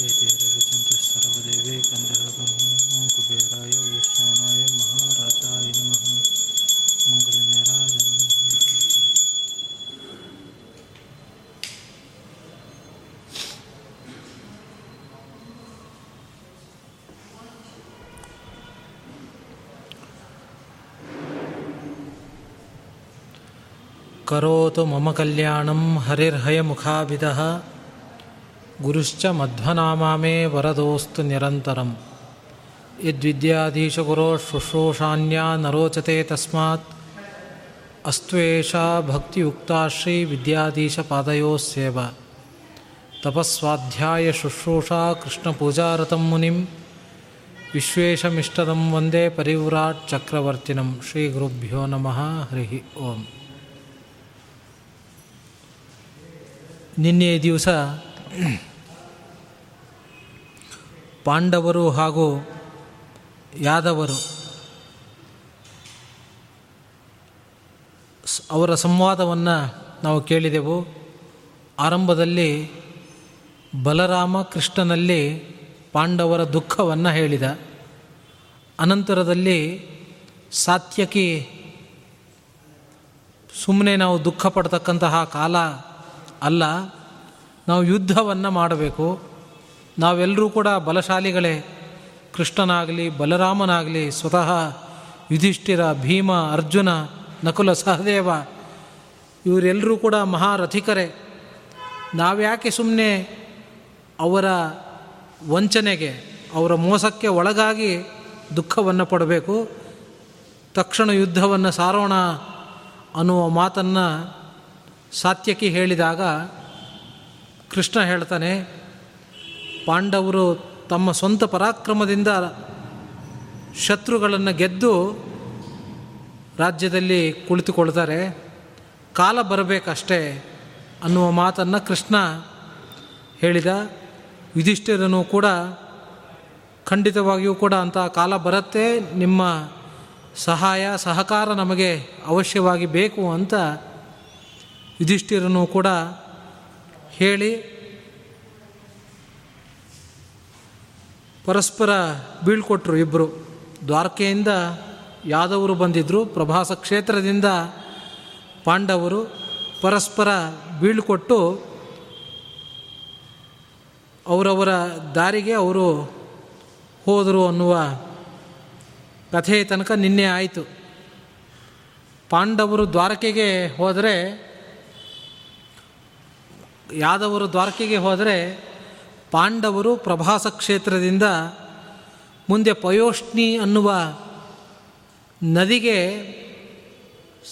सर्वदेवे कुबेराय वैष्णवनाय महाराजाय करोतु मम कल्याणं हरिर्हयमुखाभिदः गुरुश्च मध्वनामा मे वरदोऽस्तु निरन्तरं यद्विद्याधीशगुरो शुश्रूषान्या न रोचते तस्मात् अस्तु एषा भक्तियुक्ता श्रीविद्याधीशपादयोस्येव तपस्वाध्यायशुश्रूषा कृष्णपूजारतं मुनिं विश्वेशमिष्टदं वन्दे परिव्राट् चक्रवर्तिनं श्रीगुरुभ्यो नमः हरिः ओम् ನಿನ್ನೆ ದಿವಸ ಪಾಂಡವರು ಹಾಗೂ ಯಾದವರು ಅವರ ಸಂವಾದವನ್ನು ನಾವು ಕೇಳಿದೆವು. ಆರಂಭದಲ್ಲಿ ಬಲರಾಮ ಕೃಷ್ಣನಲ್ಲಿ ಪಾಂಡವರ ದುಃಖವನ್ನು ಹೇಳಿದ. ಅನಂತರದಲ್ಲಿ ಸಾತ್ಯಕಿ ಸುಮ್ಮನೆ ನಾವು ದುಃಖ ಪಡ್ತಕ್ಕಂತಹ ಕಾಲ ಅಲ್ಲ. ನಾವು ಯುದ್ಧವನ್ನು ಮಾಡಬೇಕು. ನಾವೆಲ್ಲರೂ ಕೂಡ ಬಲಶಾಲಿಗಳೇ. ಕೃಷ್ಣನಾಗಲಿ, ಬಲರಾಮನಾಗಲಿ, ಸ್ವತಃ ಯುಧಿಷ್ಠಿರ, ಭೀಮ, ಅರ್ಜುನ, ನಕುಲ ಸಹದೇವ, ಇವರೆಲ್ಲರೂ ಕೂಡ ಮಹಾರಥಿಕರೇ. ನಾವ್ಯಾಕೆ ಸುಮ್ಮನೆ ಅವರ ವಂಚನೆಗೆ, ಅವರ ಮೋಸಕ್ಕೆ ಒಳಗಾಗಿ ದುಃಖವನ್ನು ಪಡಬೇಕು? ತಕ್ಷಣ ಯುದ್ಧವನ್ನು ಸಾರೋಣ ಅನ್ನುವ ಮಾತನ್ನು ಸಾತ್ಯಕಿ ಹೇಳಿದಾಗ ಕೃಷ್ಣ ಹೇಳ್ತಾನೆ ಪಾಂಡವರು ತಮ್ಮ ಸ್ವಂತ ಪರಾಕ್ರಮದಿಂದ ಶತ್ರುಗಳನ್ನು ಗೆದ್ದು ರಾಜ್ಯದಲ್ಲಿ ಕುಳಿತುಕೊಳ್ತಾರೆ. ಕಾಲ ಬರಬೇಕಷ್ಟೇ ಅನ್ನುವ ಮಾತನ್ನು ಕೃಷ್ಣ ಹೇಳಿದ. ಯುಧಿಷ್ಠಿರನು ಕೂಡ ಖಂಡಿತವಾಗಿಯೂ ಕೂಡ ಅಂತಹ ಕಾಲ ಬರುತ್ತೆ, ನಿಮ್ಮ ಸಹಾಯ, ಸಹಕಾರ ನಮಗೆ ಅವಶ್ಯವಾಗಿ ಬೇಕು ಅಂತ ಯುಧಿಷ್ಠಿರನು ಕೂಡ ಹೇಳಿ. ಪರಸ್ಪರ ಬೀಳ್ಕೊಟ್ರು ಇಬ್ಬರು ದ್ವಾರಕೆಯಿಂದ ಯಾದವರು ಬಂದಿದ್ದರು ಪ್ರಭಾಸ ಕ್ಷೇತ್ರದಿಂದ ಪಾಂಡವರು ಪರಸ್ಪರ ಬೀಳ್ಕೊಟ್ಟು ಅವರವರ ದಾರಿಗೆ ಅವರು ಹೋದರು ಅನ್ನುವ ಕಥೆ ತನಕ ನಿನ್ನೆ ಆಯಿತು. ಪಾಂಡವರು ದ್ವಾರಕೆಗೆ ಹೋದರೆ, ಯಾದವರು ದ್ವಾರಕೆಗೆ ಹೋದರೆ ಪಾಂಡವರು ಪ್ರಭಾಸ ಕ್ಷೇತ್ರದಿಂದ ಮುಂದೆ ಪಯೋಷ್ಣಿ ಅನ್ನುವ ನದಿಗೆ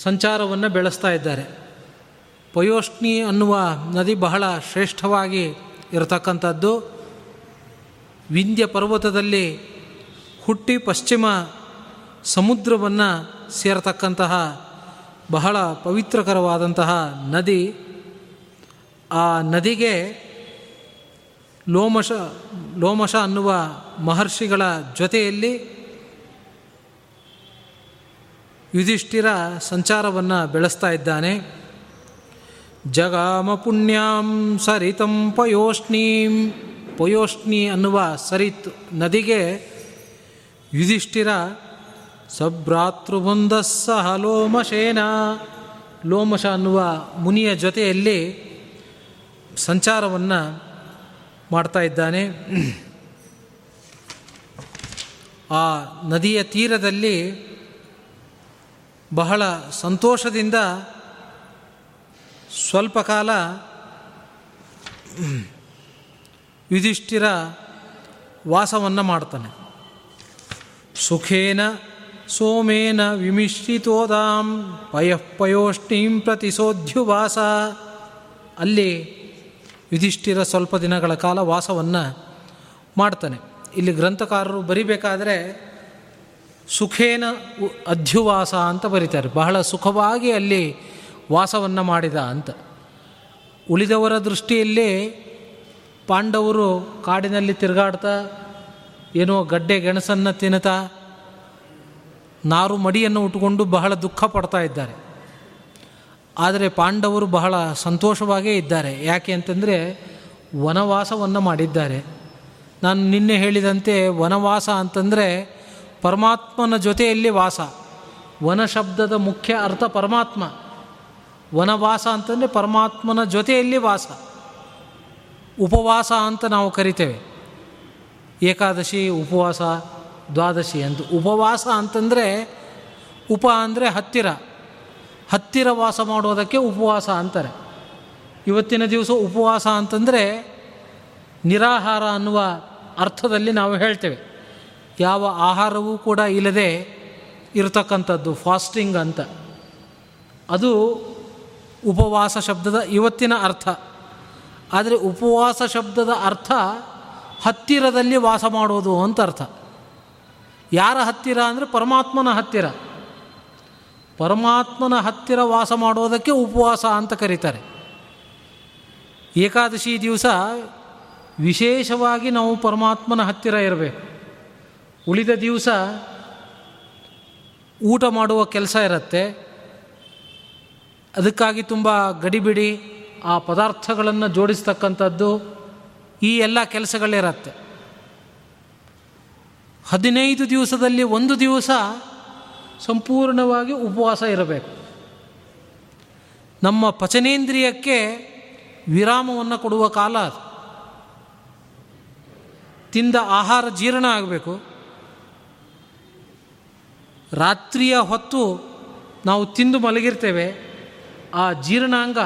ಸಂಚಾರವನ್ನು ಬೆಳೆಸ್ತಾ ಇದ್ದಾರೆ. ಪಯೋಷ್ಣಿ ಅನ್ನುವ ನದಿ ಬಹಳ ಶ್ರೇಷ್ಠವಾಗಿ ಇರತಕ್ಕಂಥದ್ದು. ವಿಂಧ್ಯ ಪರ್ವತದಲ್ಲಿ ಹುಟ್ಟಿ ಪಶ್ಚಿಮ ಸಮುದ್ರವನ್ನು ಸೇರತಕ್ಕಂತಹ ಬಹಳ ಪವಿತ್ರಕರವಾದಂತಹ ನದಿ. ಆ ನದಿಗೆ ಲೋಮಶ ಲೋಮಶ ಅನ್ನುವ ಮಹರ್ಷಿಗಳ ಜೊತೆಯಲ್ಲಿ ಯುಧಿಷ್ಠಿರ ಸಂಚಾರವನ್ನು ಬೆಳೆಸ್ತಾ ಇದ್ದಾನೆ. ಜಗಾಮ ಪುಣ್ಯಾಂ ಸರಿತಂ ಪಯೋಷ್ಣೀಂ, ಪಯೋಷ್ಣಿ ಅನ್ನುವ ಸರಿತ್ ನದಿಗೆ ಯುಧಿಷ್ಠಿರ ಸಹ ಲೋಮಶೇನ, ಲೋಮಶ ಅನ್ನುವ ಮುನಿಯ ಜೊತೆಯಲ್ಲಿ ಸಂಚಾರವನ್ನು ಮಾಡ್ತಾ ಇದ್ದಾನೆ. ಆ ನದಿಯ ತೀರದಲ್ಲಿ ಬಹಳ ಸಂತೋಷದಿಂದ ಸ್ವಲ್ಪ ಕಾಲ ಯುಧಿಷ್ಠಿರ ವಾಸವನ್ನು ಮಾಡ್ತಾನೆ. ಸುಖೇನ ಸೋಮೇನ ವಿಮಿಶ್ರಿತೋದಾಂ ಪಯಃ ಪಯೋಷ್ಣೀಂ ಪ್ರತಿಸೋಧ್ಯುವಾಸ. ಅಲ್ಲಿ ಯುಧಿಷ್ಠಿರ ಸ್ವಲ್ಪ ದಿನಗಳ ಕಾಲ ವಾಸವನ್ನು ಮಾಡ್ತಾನೆ. ಇಲ್ಲಿ ಗ್ರಂಥಕಾರರು ಬರಿಬೇಕಾದರೆ ಸುಖೇನ ಅಧ್ಯುವಾಸ ಅಂತ ಬರೀತಾರೆ. ಬಹಳ ಸುಖವಾಗಿ ಅಲ್ಲಿ ವಾಸವನ್ನು ಮಾಡಿದ ಅಂತ. ಉಳಿದವರ ದೃಷ್ಟಿಯಲ್ಲಿ ಪಾಂಡವರು ಕಾಡಿನಲ್ಲಿ ತಿರುಗಾಡ್ತಾ ಏನೋ ಗಡ್ಡೆ ಗೆಣಸನ್ನು ತಿನ್ನುತ್ತಾ ನಾರು ಮಡಿಯನ್ನು ಉಟ್ಕೊಂಡು ಬಹಳ ದುಃಖ ಪಡ್ತಾ ಇದ್ದಾರೆ. ಆದರೆ ಪಾಂಡವರು ಬಹಳ ಸಂತೋಷವಾಗೇ ಇದ್ದಾರೆ. ಯಾಕೆ ಅಂತಂದರೆ ವನವಾಸವನ್ನು ಮಾಡಿದ್ದಾರೆ. ನಾನು ನಿನ್ನೆ ಹೇಳಿದಂತೆ ವನವಾಸ ಅಂತಂದರೆ ಪರಮಾತ್ಮನ ಜೊತೆಯಲ್ಲಿ ವಾಸ. ವನ ಶಬ್ದದ ಮುಖ್ಯ ಅರ್ಥ ಪರಮಾತ್ಮ. ವನವಾಸ ಅಂತಂದರೆ ಪರಮಾತ್ಮನ ಜೊತೆಯಲ್ಲಿ ವಾಸ. ಉಪವಾಸ ಅಂತ ನಾವು ಕರಿತೇವೆ. ಏಕಾದಶಿ, ಉಪವಾಸ, ದ್ವಾದಶಿ ಅಂತ. ಉಪವಾಸ ಅಂತಂದರೆ ಉಪ ಅಂದರೆ ಹತ್ತಿರ. ಹತ್ತಿರ ವಾಸ ಮಾಡೋದಕ್ಕೆ ಉಪವಾಸ ಅಂತಾರೆ. ಇವತ್ತಿನ ದಿವಸ ಉಪವಾಸ ಅಂತಂದರೆ ನಿರಾಹಾರ ಅನ್ನುವ ಅರ್ಥದಲ್ಲಿ ನಾವು ಹೇಳ್ತೇವೆ. ಯಾವ ಆಹಾರವೂ ಕೂಡ ಇಲ್ಲದೆ ಇರತಕ್ಕಂಥದ್ದು ಫಾಸ್ಟಿಂಗ್ ಅಂತ. ಅದು ಉಪವಾಸ ಶಬ್ದದ ಇವತ್ತಿನ ಅರ್ಥ. ಆದರೆ ಉಪವಾಸ ಶಬ್ದದ ಅರ್ಥ ಹತ್ತಿರದಲ್ಲಿ ವಾಸ ಮಾಡೋದು ಅಂತ ಅರ್ಥ. ಯಾರ ಹತ್ತಿರ ಅಂದರೆ ಪರಮಾತ್ಮನ ಹತ್ತಿರ. ಪರಮಾತ್ಮನ ಹತ್ತಿರ ವಾಸ ಮಾಡೋದಕ್ಕೆ ಉಪವಾಸ ಅಂತ ಕರೀತಾರೆ. ಏಕಾದಶಿ ದಿವಸ ವಿಶೇಷವಾಗಿ ನಾವು ಪರಮಾತ್ಮನ ಹತ್ತಿರ ಇರಬೇಕು. ಉಳಿದ ದಿವಸ ಊಟ ಮಾಡುವ ಕೆಲಸ ಇರುತ್ತೆ. ಅದಕ್ಕಾಗಿ ತುಂಬ ಗಡಿಬಿಡಿ ಆ ಪದಾರ್ಥಗಳನ್ನು ಜೋಡಿಸ್ತಕ್ಕಂಥದ್ದು ಈ ಎಲ್ಲ ಕೆಲಸಗಳಿರತ್ತೆ ಹದಿನೈದು ದಿವಸದಲ್ಲಿ ಒಂದು ದಿವಸ ಸಂಪೂರ್ಣವಾಗಿ ಉಪವಾಸ ಇರಬೇಕು. ನಮ್ಮ ಪಚನೇಂದ್ರಿಯಕ್ಕೆ ವಿರಾಮವನ್ನು ಕೊಡುವ ಕಾಲ ಅದು. ತಿಂದ ಆಹಾರ ಜೀರ್ಣ ಆಗಬೇಕು. ರಾತ್ರಿಯ ಹೊತ್ತು ನಾವು ತಿಂದು ಮಲಗಿರ್ತೇವೆ. ಆ ಜೀರ್ಣಾಂಗ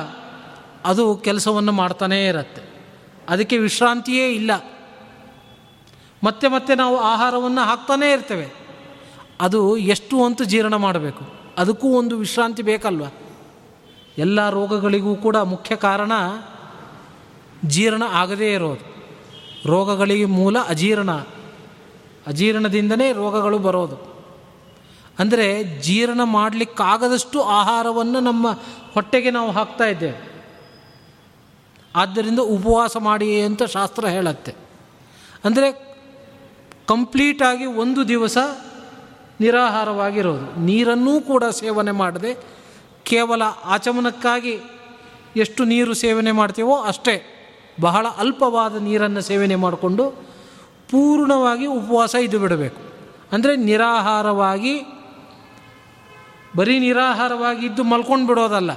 ಅದು ಕೆಲಸವನ್ನು ಮಾಡ್ತಾನೇ ಇರತ್ತೆ. ಅದಕ್ಕೆ ವಿಶ್ರಾಂತಿಯೇ ಇಲ್ಲ. ಮತ್ತೆ ಮತ್ತೆ ನಾವು ಆಹಾರವನ್ನು ಹಾಕ್ತಾನೇ ಇರ್ತೇವೆ. ಅದು ಎಷ್ಟು ಅಂತ ಜೀರ್ಣ ಮಾಡಬೇಕು. ಅದಕ್ಕೂ ಒಂದು ವಿಶ್ರಾಂತಿ ಬೇಕಲ್ವ? ಎಲ್ಲ ರೋಗಗಳಿಗೂ ಕೂಡ ಮುಖ್ಯ ಕಾರಣ ಜೀರ್ಣ ಆಗದೇ ಇರೋದು. ರೋಗಗಳಿಗೆ ಮೂಲ ಅಜೀರ್ಣ. ಅಜೀರ್ಣದಿಂದನೇ ರೋಗಗಳು ಬರೋದು. ಅಂದರೆ ಜೀರ್ಣ ಮಾಡಲಿಕ್ಕಾಗದಷ್ಟು ಆಹಾರವನ್ನು ನಮ್ಮ ಹೊಟ್ಟೆಗೆ ನಾವು ಹಾಕ್ತಾ ಇದ್ದೇವೆ. ಆದ್ದರಿಂದ ಉಪವಾಸ ಮಾಡಿ ಅಂತ ಶಾಸ್ತ್ರ ಹೇಳುತ್ತೆ. ಅಂದರೆ ಕಂಪ್ಲೀಟಾಗಿ ಒಂದು ದಿವಸ ನಿರಾಹಾರವಾಗಿರೋದು. ನೀರನ್ನೂ ಕೂಡ ಸೇವನೆ ಮಾಡದೆ ಕೇವಲ ಆಚಮನಕ್ಕಾಗಿ ಎಷ್ಟು ನೀರು ಸೇವನೆ ಮಾಡ್ತೀವೋ ಅಷ್ಟೇ ಬಹಳ ಅಲ್ಪವಾದ ನೀರನ್ನು ಸೇವನೆ ಮಾಡಿಕೊಂಡು ಪೂರ್ಣವಾಗಿ ಉಪವಾಸ ಇದು ಬಿಡಬೇಕು. ಅಂದರೆ ನಿರಾಹಾರವಾಗಿ, ಬರೀ ನಿರಾಹಾರವಾಗಿ ಇದ್ದು ಮಲ್ಕೊಂಡು ಬಿಡೋದಲ್ಲ.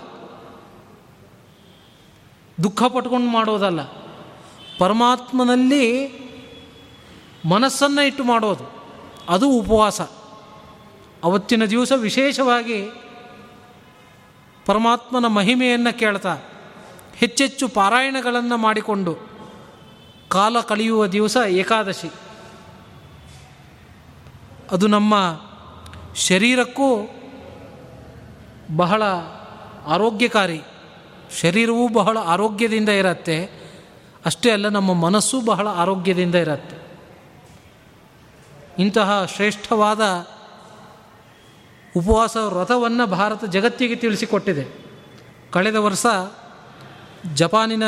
ದುಃಖ ಪಟ್ಕೊಂಡು ಮಾಡೋದಲ್ಲ. ಪರಮಾತ್ಮನಲ್ಲಿ ಮನಸ್ಸನ್ನು ಇಟ್ಟು ಮಾಡೋದು. ಅದು ಉಪವಾಸ. ಅವತ್ತಿನ ದಿವಸ ವಿಶೇಷವಾಗಿ ಪರಮಾತ್ಮನ ಮಹಿಮೆಯನ್ನು ಕೇಳ್ತಾ, ಹೆಚ್ಚೆಚ್ಚು ಪಾರಾಯಣಗಳನ್ನು ಮಾಡಿಕೊಂಡು ಕಾಲ ಕಳೆಯುವ ದಿವಸ ಏಕಾದಶಿ. ಅದು ನಮ್ಮ ಶರೀರಕ್ಕೂ ಬಹಳ ಆರೋಗ್ಯಕಾರಿ. ಶರೀರವೂ ಬಹಳ ಆರೋಗ್ಯದಿಂದ ಇರತ್ತೆ. ಅಷ್ಟೇ ಅಲ್ಲ, ನಮ್ಮ ಮನಸ್ಸು ಬಹಳ ಆರೋಗ್ಯದಿಂದ ಇರತ್ತೆ. ಇಂತಹ ಶ್ರೇಷ್ಠವಾದ ಉಪವಾಸ ವ್ರತವನ್ನು ಭಾರತ ಜಗತ್ತಿಗೆ ತಿಳಿಸಿಕೊಟ್ಟಿದೆ. ಕಳೆದ ವರ್ಷ ಜಪಾನಿನ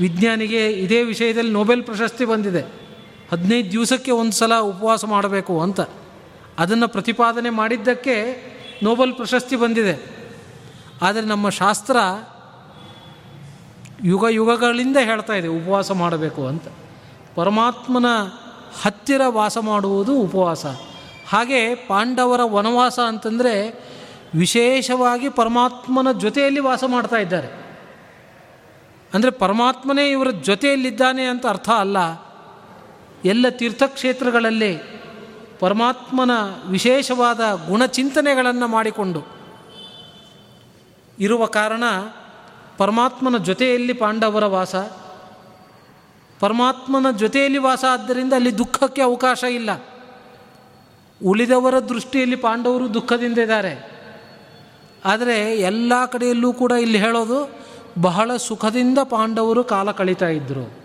ವಿಜ್ಞಾನಿಗೆ ಇದೇ ವಿಷಯದಲ್ಲಿ ನೊಬೆಲ್ ಪ್ರಶಸ್ತಿ ಬಂದಿದೆ. ಹದಿನೈದು ದಿವಸಕ್ಕೆ ಒಂದು ಸಲ ಉಪವಾಸ ಮಾಡಬೇಕು ಅಂತ. ಅದನ್ನು ಪ್ರತಿಪಾದನೆ ಮಾಡಿದ್ದಕ್ಕೆ ನೊಬೆಲ್ ಪ್ರಶಸ್ತಿ ಬಂದಿದೆ. ಆದರೆ ನಮ್ಮ ಶಾಸ್ತ್ರ ಯುಗ ಯುಗಗಳಿಂದ ಹೇಳ್ತಾ ಇದೆ ಉಪವಾಸ ಮಾಡಬೇಕು ಅಂತ. ಪರಮಾತ್ಮನ ಹತ್ತಿರ ವಾಸ ಮಾಡುವುದು ಉಪವಾಸ. ಹಾಗೆ ಪಾಂಡವರ ವನವಾಸ ಅಂತಂದರೆ ವಿಶೇಷವಾಗಿ ಪರಮಾತ್ಮನ ಜೊತೆಯಲ್ಲಿ ವಾಸ ಮಾಡ್ತಾ ಇದ್ದಾರೆ. ಅಂದರೆ ಪರಮಾತ್ಮನೇ ಇವರ ಜೊತೆಯಲ್ಲಿದ್ದಾನೆ ಅಂತ ಅರ್ಥ ಅಲ್ಲ. ಎಲ್ಲ ತೀರ್ಥಕ್ಷೇತ್ರಗಳಲ್ಲಿ ಪರಮಾತ್ಮನ ವಿಶೇಷವಾದ ಗುಣಚಿಂತನೆಗಳನ್ನು ಮಾಡಿಕೊಂಡು ಇರುವ ಕಾರಣ ಪರಮಾತ್ಮನ ಜೊತೆಯಲ್ಲಿ ಪಾಂಡವರ ವಾಸ. ಪರಮಾತ್ಮನ ಜೊತೆಯಲ್ಲಿ ವಾಸ ಆದ್ದರಿಂದ ಅಲ್ಲಿ ದುಃಖಕ್ಕೆ ಅವಕಾಶ ಇಲ್ಲ. ಉಳಿದವರ ದೃಷ್ಟಿಯಲ್ಲಿ ಪಾಂಡವರು ದುಃಖದಿಂದ ಇದ್ದಾರೆ. ಆದರೆ ಎಲ್ಲ ಕಡೆಯಲ್ಲೂ ಕೂಡ ಇಲ್ಲಿ ಹೇಳೋದು ಬಹಳ ಸುಖದಿಂದ ಪಾಂಡವರು ಕಾಲ ಕಳೀತಾ ಇದ್ದರು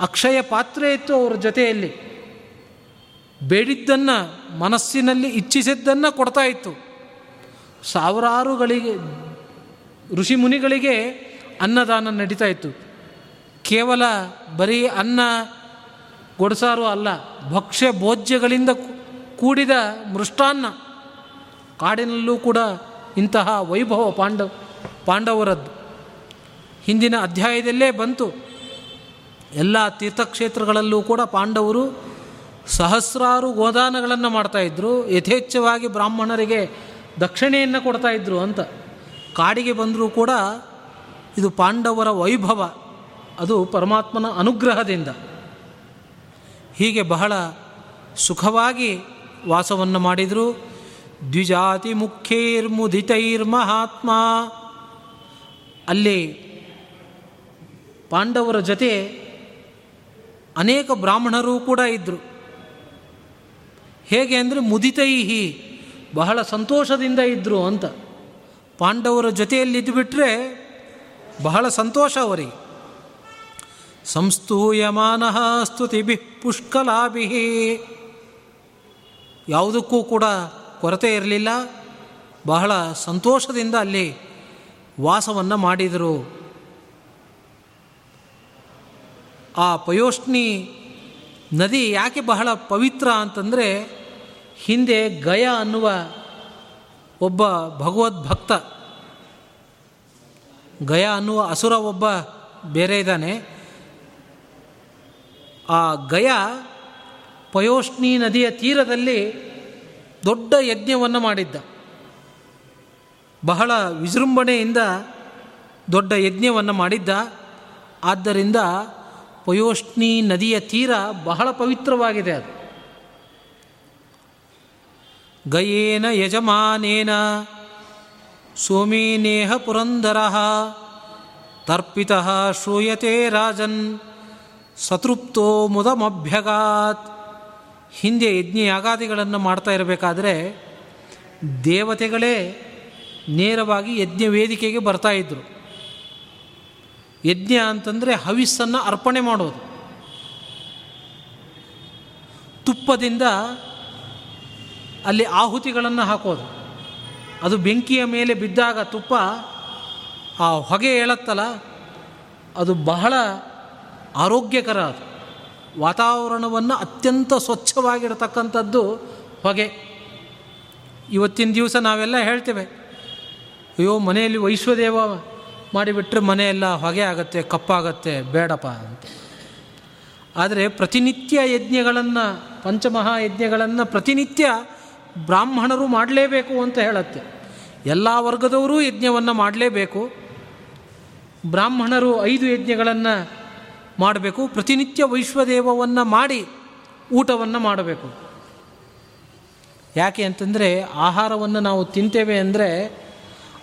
ಅಕ್ಷಯ ಪಾತ್ರೆ ಇತ್ತು ಅವರ ಜೊತೆಯಲ್ಲಿ. ಬೇಡಿದ್ದನ್ನು ಮನಸ್ಸಿನಲ್ಲಿ ಇಚ್ಛಿಸಿದ್ದನ್ನು ಕೊಡ್ತಾ ಇತ್ತು. ಸಾವಿರಾರುಗಳಿಗೆ ಋಷಿ ಮುನಿಗಳಿಗೆ ಅನ್ನದಾನ ನಡೀತಾ ಇತ್ತು. ಕೇವಲ ಬರೀ ಅನ್ನ ಗೊಡಸಾರು ಅಲ್ಲ, ಭಕ್ಷ್ಯ ಭೋಜ್ಯಗಳಿಂದ ಕೂಡಿದ ಮೃಷ್ಟಾನ್ನ ಕಾಡಿನಲ್ಲೂ ಕೂಡ ಇಂತಹ ವೈಭವ ಪಾಂಡವ ಪಾಂಡವರದ್ದು. ಹಿಂದಿನ ಅಧ್ಯಾಯದಲ್ಲೇ ಬಂತು. ಎಲ್ಲ ತೀರ್ಥಕ್ಷೇತ್ರಗಳಲ್ಲೂ ಕೂಡ ಪಾಂಡವರು ಸಹಸ್ರಾರು ಗೋದಾನಗಳನ್ನು ಮಾಡ್ತಾಯಿದ್ರು ಯಥೇಚ್ಛವಾಗಿ ಬ್ರಾಹ್ಮಣರಿಗೆ ದಕ್ಷಿಣೆಯನ್ನು ಕೊಡ್ತಾಯಿದ್ರು ಅಂತ. ಕಾಡಿಗೆ ಬಂದರೂ ಕೂಡ ಇದು ಪಾಂಡವರ ವೈಭವ. ಅದು ಪರಮಾತ್ಮನ ಅನುಗ್ರಹದಿಂದ. ಹೀಗೆ ಬಹಳ ಸುಖವಾಗಿ ವಾಸವನ್ನು ಮಾಡಿದರು. ದ್ವಿಜಾತಿ ಮುಖ್ಯೈರ್ಮುದಿತೈರ್ ಮಹಾತ್ಮ ಅಲ್ಲಿ ಪಾಂಡವರ ಜೊತೆ ಅನೇಕ ಬ್ರಾಹ್ಮಣರು ಕೂಡ ಇದ್ದರು ಹೇಗೆ ಅಂದರೆ ಮುದಿತೈಹಿ ಬಹಳ ಸಂತೋಷದಿಂದ ಇದ್ದರು ಅಂತ. ಪಾಂಡವರ ಜೊತೆಯಲ್ಲಿದ್ದುಬಿಟ್ರೆ ಬಹಳ ಸಂತೋಷ ಅವರಿಗೆ. ಸಂಸ್ತೂಯಮಾನ ಸ್ತುತಿಭಿ ಪುಷ್ಕಲಾಭಿ. ಯಾವುದಕ್ಕೂ ಕೂಡ ಕೊರತೆ ಇರಲಿಲ್ಲ. ಬಹಳ ಸಂತೋಷದಿಂದ ಅಲ್ಲಿ ವಾಸವನ್ನು ಮಾಡಿದರು. ಆ ಪಯೋಷ್ಣಿ ನದಿ ಯಾಕೆ ಬಹಳ ಪವಿತ್ರ ಅಂತಂದರೆ ಹಿಂದೆ ಗಯ ಅನ್ನುವ ಒಬ್ಬ ಭಗವದ್ಭಕ್ತ ಗಯ ಅನ್ನುವ ಅಸುರ ಒಬ್ಬ ಬೇರೆ ಇದ್ದಾನೆ. ಆ ಗಯ ಪಯೋಷ್ಣಿ ನದಿಯ ತೀರದಲ್ಲಿ ದೊಡ್ಡ ಯಜ್ಞವನ್ನು ಮಾಡಿದ್ದ. ಬಹಳ ವಿಜೃಂಭಣೆಯಿಂದ ದೊಡ್ಡ ಯಜ್ಞವನ್ನು ಮಾಡಿದ್ದ. ಆದ್ದರಿಂದ ಪಯೋಷ್ಣಿ ನದಿಯ ತೀರ ಬಹಳ ಪವಿತ್ರವಾಗಿದೆ ಅದು. ಗಯೇನ ಯಜಮಾನೇನ ಸೋಮೇನೇಹ ಪುರಂದರ ತರ್ಪಿತ ಶ್ರೂಯತೆ ರಾಜನ್ ಸತೃಪ್ತೋ ಮುದಮಭ್ಯಗಾತ್. ಹಿಂದೆ ಯಜ್ಞ ಯಾಗಾದಿಗಳನ್ನು ಮಾಡ್ತಾ ಇರಬೇಕಾದ್ರೆ ದೇವತೆಗಳೇ ನೇರವಾಗಿ ಯಜ್ಞ ವೇದಿಕೆಗೆ ಬರ್ತಾಯಿದ್ರು ಯಜ್ಞ ಅಂತಂದರೆ ಹವಿಸ್ಸನ್ನು ಅರ್ಪಣೆ ಮಾಡೋದು. ತುಪ್ಪದಿಂದ ಅಲ್ಲಿ ಆಹುತಿಗಳನ್ನು ಹಾಕೋದು. ಅದು ಬೆಂಕಿಯ ಮೇಲೆ ಬಿದ್ದಾಗ ತುಪ್ಪ ಆ ಹೊಗೆ ಹೇಳತ್ತಲ್ಲ ಅದು ಬಹಳ ಆರೋಗ್ಯಕರ ಅದು. ವಾತಾವರಣವನ್ನು ಅತ್ಯಂತ ಸ್ವಚ್ಛವಾಗಿರತಕ್ಕಂಥದ್ದು ಹೊಗೆ. ಇವತ್ತಿನ ದಿವಸ ನಾವೆಲ್ಲ ಹೇಳ್ತೇವೆ, ಅಯ್ಯೋ ಮನೆಯಲ್ಲಿ ವೈಶ್ವದೇವ ಮಾಡಿಬಿಟ್ರೆ ಮನೆಯೆಲ್ಲ ಹೊಗೆ ಆಗತ್ತೆ, ಕಪ್ಪಾಗತ್ತೆ, ಬೇಡಪ್ಪ ಅಂತ. ಆದರೆ ಪ್ರತಿನಿತ್ಯ ಯಜ್ಞಗಳನ್ನು ಪಂಚಮಹಾಯಜ್ಞಗಳನ್ನು ಪ್ರತಿನಿತ್ಯ ಬ್ರಾಹ್ಮಣರು ಮಾಡಲೇಬೇಕು ಅಂತ ಹೇಳುತ್ತೆ. ಎಲ್ಲ ವರ್ಗದವರೂ ಯಜ್ಞವನ್ನು ಮಾಡಲೇಬೇಕು. ಬ್ರಾಹ್ಮಣರು ಐದು ಯಜ್ಞಗಳನ್ನು ಮಾಡಬೇಕು, ಪ್ರತಿನಿತ್ಯ ವೈಶ್ವದೇವವನ್ನು ಮಾಡಿ ಊಟವನ್ನು ಮಾಡಬೇಕು. ಯಾಕೆ ಅಂತಂದರೆ, ಆಹಾರವನ್ನು ನಾವು ತಿಂತೇವೆ ಅಂದರೆ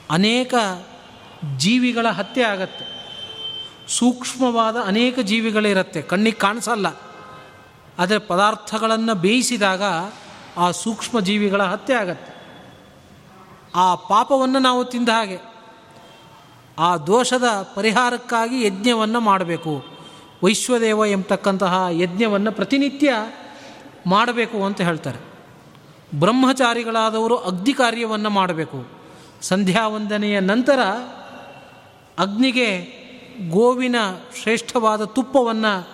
ಅನೇಕ ಜೀವಿಗಳ ಹತ್ಯೆ ಆಗತ್ತೆ. ಸೂಕ್ಷ್ಮವಾದ ಅನೇಕ ಜೀವಿಗಳಿರುತ್ತೆ ಕಣ್ಣಿಗೆ ಕಾಣಿಸಲ್ಲ. ಆದರೆ ಪದಾರ್ಥಗಳನ್ನು ಬೇಯಿಸಿದಾಗ ಆ ಸೂಕ್ಷ್ಮ ಜೀವಿಗಳ ಹತ್ಯೆ ಆಗತ್ತೆ. ಆ ಪಾಪವನ್ನು ನಾವು ತಿಂದ ಹಾಗೆ ಆ ದೋಷದ ಪರಿಹಾರಕ್ಕಾಗಿ ಯಜ್ಞವನ್ನು ಮಾಡಬೇಕು. ವೈಶ್ವದೇವ ಎಂಬತಕ್ಕಂತಹ ಯಜ್ಞವನ್ನು ಪ್ರತಿನಿತ್ಯ ಮಾಡಬೇಕು ಅಂತ ಹೇಳ್ತಾರೆ. ಬ್ರಹ್ಮಚಾರಿಗಳಾದವರು ಅಗ್ನಿ ಕಾರ್ಯವನ್ನು ಮಾಡಬೇಕು. ಸಂಧ್ಯಾ ವಂದನೆಯ ನಂತರ ಅಗ್ನಿಗೆ ಗೋವಿನ ಶ್ರೇಷ್ಠವಾದ ತುಪ್ಪವನ್ನು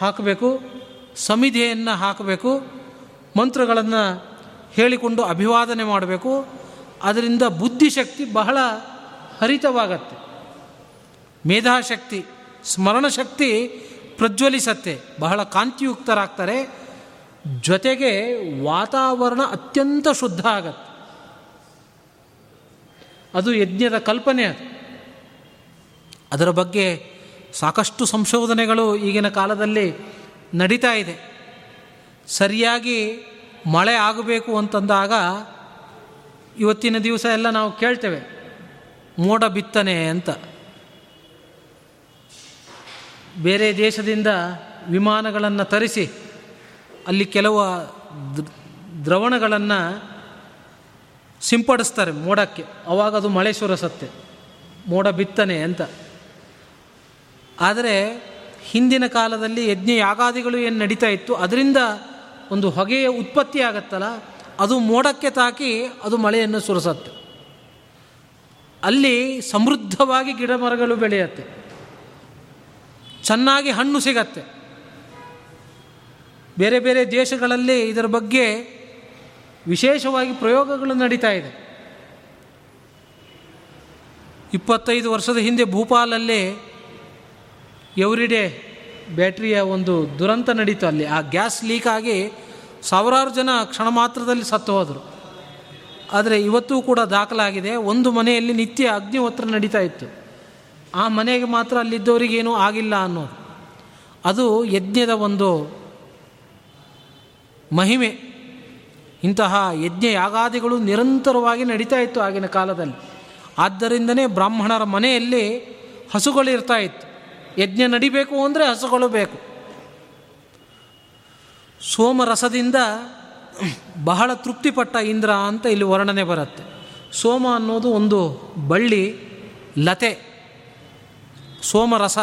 ಹಾಕಬೇಕು, ಸಮಿಧೆಯನ್ನು ಹಾಕಬೇಕು, ಮಂತ್ರಗಳನ್ನು ಹೇಳಿಕೊಂಡು ಅಭಿವಾದನೆ ಮಾಡಬೇಕು. ಅದರಿಂದ ಬುದ್ಧಿಶಕ್ತಿ ಬಹಳ ಹರಿತವಾಗತ್ತೆ. ಮೇಧಾಶಕ್ತಿ ಸ್ಮರಣಶಕ್ತಿ ಪ್ರಜ್ವಲಿಸತ್ತೆ. ಬಹಳ ಕಾಂತಿಯುಕ್ತರಾಗ್ತಾರೆ. ಜೊತೆಗೆ ವಾತಾವರಣ ಅತ್ಯಂತ ಶುದ್ಧ ಆಗತ್ತೆ. ಅದು ಯಜ್ಞದ ಕಲ್ಪನೆ ಅದು. ಅದರ ಬಗ್ಗೆ ಸಾಕಷ್ಟು ಸಂಶೋಧನೆಗಳು ಈಗಿನ ಕಾಲದಲ್ಲಿ ನಡೀತಾ ಇದೆ. ಸರಿಯಾಗಿ ಮಳೆ ಆಗಬೇಕು ಅಂತಂದಾಗ ಇವತ್ತಿನ ದಿವಸ ಎಲ್ಲ ನಾವು ಕೇಳ್ತೇವೆ. ಮೋಡ ಬಿತ್ತನೆ ಅಂತ. ಬೇರೆ ದೇಶದಿಂದ ವಿಮಾನಗಳನ್ನು ತರಿಸಿ, ಅಲ್ಲಿ ಕೆಲವು ದ್ರವಣಗಳನ್ನು ಸಿಂಪಡಿಸ್ತಾರೆ ಮೋಡಕ್ಕೆ. ಅವಾಗ ಅದು ಮಳೆ ಸುರಸತ್ತೆ. ಮೋಡ ಬಿತ್ತನೆ ಅಂತ. ಆದರೆ ಹಿಂದಿನ ಕಾಲದಲ್ಲಿ ಯಜ್ಞ ಯಾಗಾದಿಗಳು ಏನು ನಡೀತಾ ಇತ್ತು, ಅದರಿಂದ ಒಂದು ಹೊಗೆಯ ಉತ್ಪತ್ತಿ ಆಗತ್ತಲ್ಲ, ಅದು ಮೋಡಕ್ಕೆ ತಾಕಿ ಅದು ಮಳೆಯನ್ನು ಸುರಿಸತ್ತೆ. ಅಲ್ಲಿ ಸಮೃದ್ಧವಾಗಿ ಗಿಡ ಮರಗಳು ಬೆಳೆಯುತ್ತೆ. ಚೆನ್ನಾಗಿ ಹಣ್ಣು ಸಿಗತ್ತೆ. ಬೇರೆ ಬೇರೆ ದೇಶಗಳಲ್ಲಿ ಇದರ ಬಗ್ಗೆ ವಿಶೇಷವಾಗಿ ಪ್ರಯೋಗಗಳು ನಡೀತಾ ಇದೆ. ಇಪ್ಪತ್ತೈದು ವರ್ಷದ ಹಿಂದೆ ಭೂಪಾಲಲ್ಲಿ ಎವ್ರಿಡೇ ಬ್ಯಾಟ್ರಿಯ ಒಂದು ದುರಂತ ನಡೀತು ಅಲ್ಲಿ. ಆ ಗ್ಯಾಸ್ ಲೀಕ್ ಆಗಿ ಸಾವಿರಾರು ಜನ ಕ್ಷಣ ಮಾತ್ರದಲ್ಲಿ ಸತ್ತು ಹೋದರು. ಆದರೆ ಇವತ್ತೂ ಕೂಡ ದಾಖಲಾಗಿದೆ. ಒಂದು ಮನೆಯಲ್ಲಿ ನಿತ್ಯ ಅಗ್ನಿಹೋತ್ರ ನಡೀತಾ ಇತ್ತು. ಆ ಮನೆಗೆ ಮಾತ್ರ ಅಲ್ಲಿದ್ದವರಿಗೇನೂ ಆಗಿಲ್ಲ ಅನ್ನೋದು. ಅದು ಯಜ್ಞದ ಒಂದು ಮಹಿಮೆ. ಇಂತಹ ಯಜ್ಞ ಯಾಗಾದಿಗಳು ನಿರಂತರವಾಗಿ ನಡೀತಾ ಇತ್ತು ಆಗಿನ ಕಾಲದಲ್ಲಿ. ಆದ್ದರಿಂದನೇ ಬ್ರಾಹ್ಮಣರ ಮನೆಯಲ್ಲಿ ಹಸುಗಳು ಇರ್ತಾ ಇತ್ತು. ಯಜ್ಞ ನಡಿಬೇಕು ಅಂದರೆ ಹಸುಗಳು ಬೇಕು. ಸೋಮರಸದಿಂದ ಬಹಳ ತೃಪ್ತಿಪಟ್ಟ ಇಂದ್ರ ಅಂತ ಇಲ್ಲಿ ವರ್ಣನೆ ಬರುತ್ತೆ. ಸೋಮ ಅನ್ನೋದು ಒಂದು ಬಳ್ಳಿ, ಲತೆ. ಸೋಮರಸ.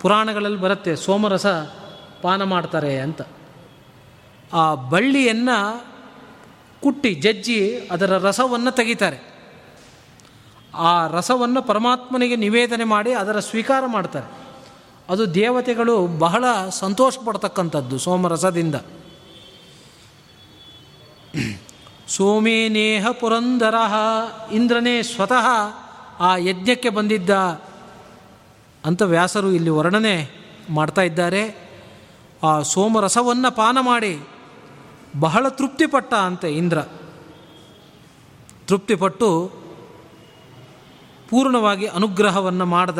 ಪುರಾಣಗಳಲ್ಲಿ ಬರುತ್ತೆ, ಸೋಮರಸ ಪಾನ ಮಾಡ್ತಾರೆ ಅಂತ. ಆ ಬಳ್ಳಿಯನ್ನು ಕುಟ್ಟಿ, ಜಜ್ಜಿ ಅದರ ರಸವನ್ನು ತೆಗಿತಾರೆ. ಆ ರಸವನ್ನು ಪರಮಾತ್ಮನಿಗೆ ನಿವೇದನೆ ಮಾಡಿ ಅದರ ಸ್ವೀಕಾರ ಮಾಡ್ತಾರೆ. ಅದು ದೇವತೆಗಳು ಬಹಳ ಸಂತೋಷ ಪಡ್ತಕ್ಕಂಥದ್ದು ಸೋಮರಸದಿಂದ. ಸೋಮೇ ನೇಹ ಪುರಂದರ, ಇಂದ್ರನೇ ಸ್ವತಃ ಆ ಯಜ್ಞಕ್ಕೆ ಬಂದಿದ್ದ ಅಂತ ವ್ಯಾಸರು ಇಲ್ಲಿ ವರ್ಣನೆ ಮಾಡ್ತಾ ಇದ್ದಾರೆ. ಆ ಸೋಮರಸವನ್ನು ಪಾನ ಮಾಡಿ ಬಹಳ ತೃಪ್ತಿಪಟ್ಟ ಅಂತೆ ಇಂದ್ರ. ತೃಪ್ತಿಪಟ್ಟು ಪೂರ್ಣವಾಗಿ ಅನುಗ್ರಹವನ್ನು ಮಾಡ್ದ.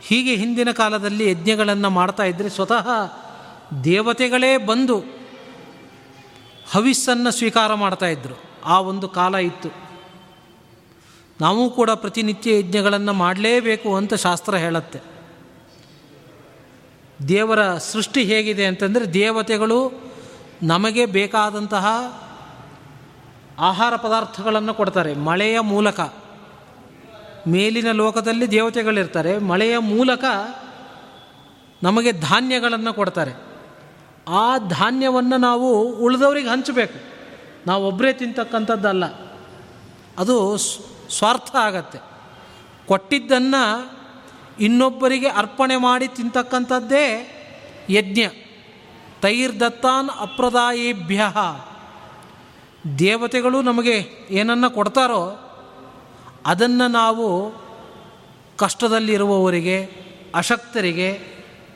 ಹೀಗೆ ಹಿಂದಿನ ಕಾಲದಲ್ಲಿ ಯಜ್ಞಗಳನ್ನು ಮಾಡ್ತಾ ಇದ್ದರೆ ಸ್ವತಃ ದೇವತೆಗಳೇ ಬಂದು ಹವಿಸ್ಸನ್ನು ಸ್ವೀಕಾರ ಮಾಡ್ತಾ ಇದ್ದರು ಆ ಒಂದು ಕಾಲ ಇತ್ತು. ನಾವು ಕೂಡ ಪ್ರತಿನಿತ್ಯ ಯಜ್ಞಗಳನ್ನು ಮಾಡಲೇಬೇಕು ಅಂತ ಶಾಸ್ತ್ರ ಹೇಳುತ್ತೆ. ದೇವರ ಸೃಷ್ಟಿ ಹೇಗಿದೆ ಅಂತಂದರೆ ದೇವತೆಗಳು ನಮಗೆ ಬೇಕಾದಂತಹ ಆಹಾರ ಪದಾರ್ಥಗಳನ್ನು ಕೊಡ್ತಾರೆ. ಮಳೆಯ ಮೂಲಕ. ಮೇಲಿನ ಲೋಕದಲ್ಲಿ ದೇವತೆಗಳಿರ್ತಾರೆ. ಮಳೆಯ ಮೂಲಕ ನಮಗೆ ಧಾನ್ಯಗಳನ್ನು ಕೊಡ್ತಾರೆ. ಆ ಧಾನ್ಯವನ್ನು ನಾವು ಉಳಿದವ್ರಿಗೆ ಹಂಚಬೇಕು. ನಾವು ಒಬ್ಬರೇ ತಿಂತಕ್ಕಂಥದ್ದಲ್ಲ. ಅದು ಸ್ವಾರ್ಥ ಆಗತ್ತೆ. ಕೊಟ್ಟಿದ್ದನ್ನು ಇನ್ನೊಬ್ಬರಿಗೆ ಅರ್ಪಣೆ ಮಾಡಿ ತಿಂತಕ್ಕಂಥದ್ದೇ ಯಜ್ಞ. ತೈರ್ ದತ್ತಾನ್ ಅಪ್ರದಾಯೇಭ್ಯ. ದೇವತೆಗಳು ನಮಗೆ ಏನನ್ನು ಕೊಡ್ತಾರೋ ಅದನ್ನು ನಾವು ಕಷ್ಟದಲ್ಲಿರುವವರಿಗೆ, ಅಶಕ್ತರಿಗೆ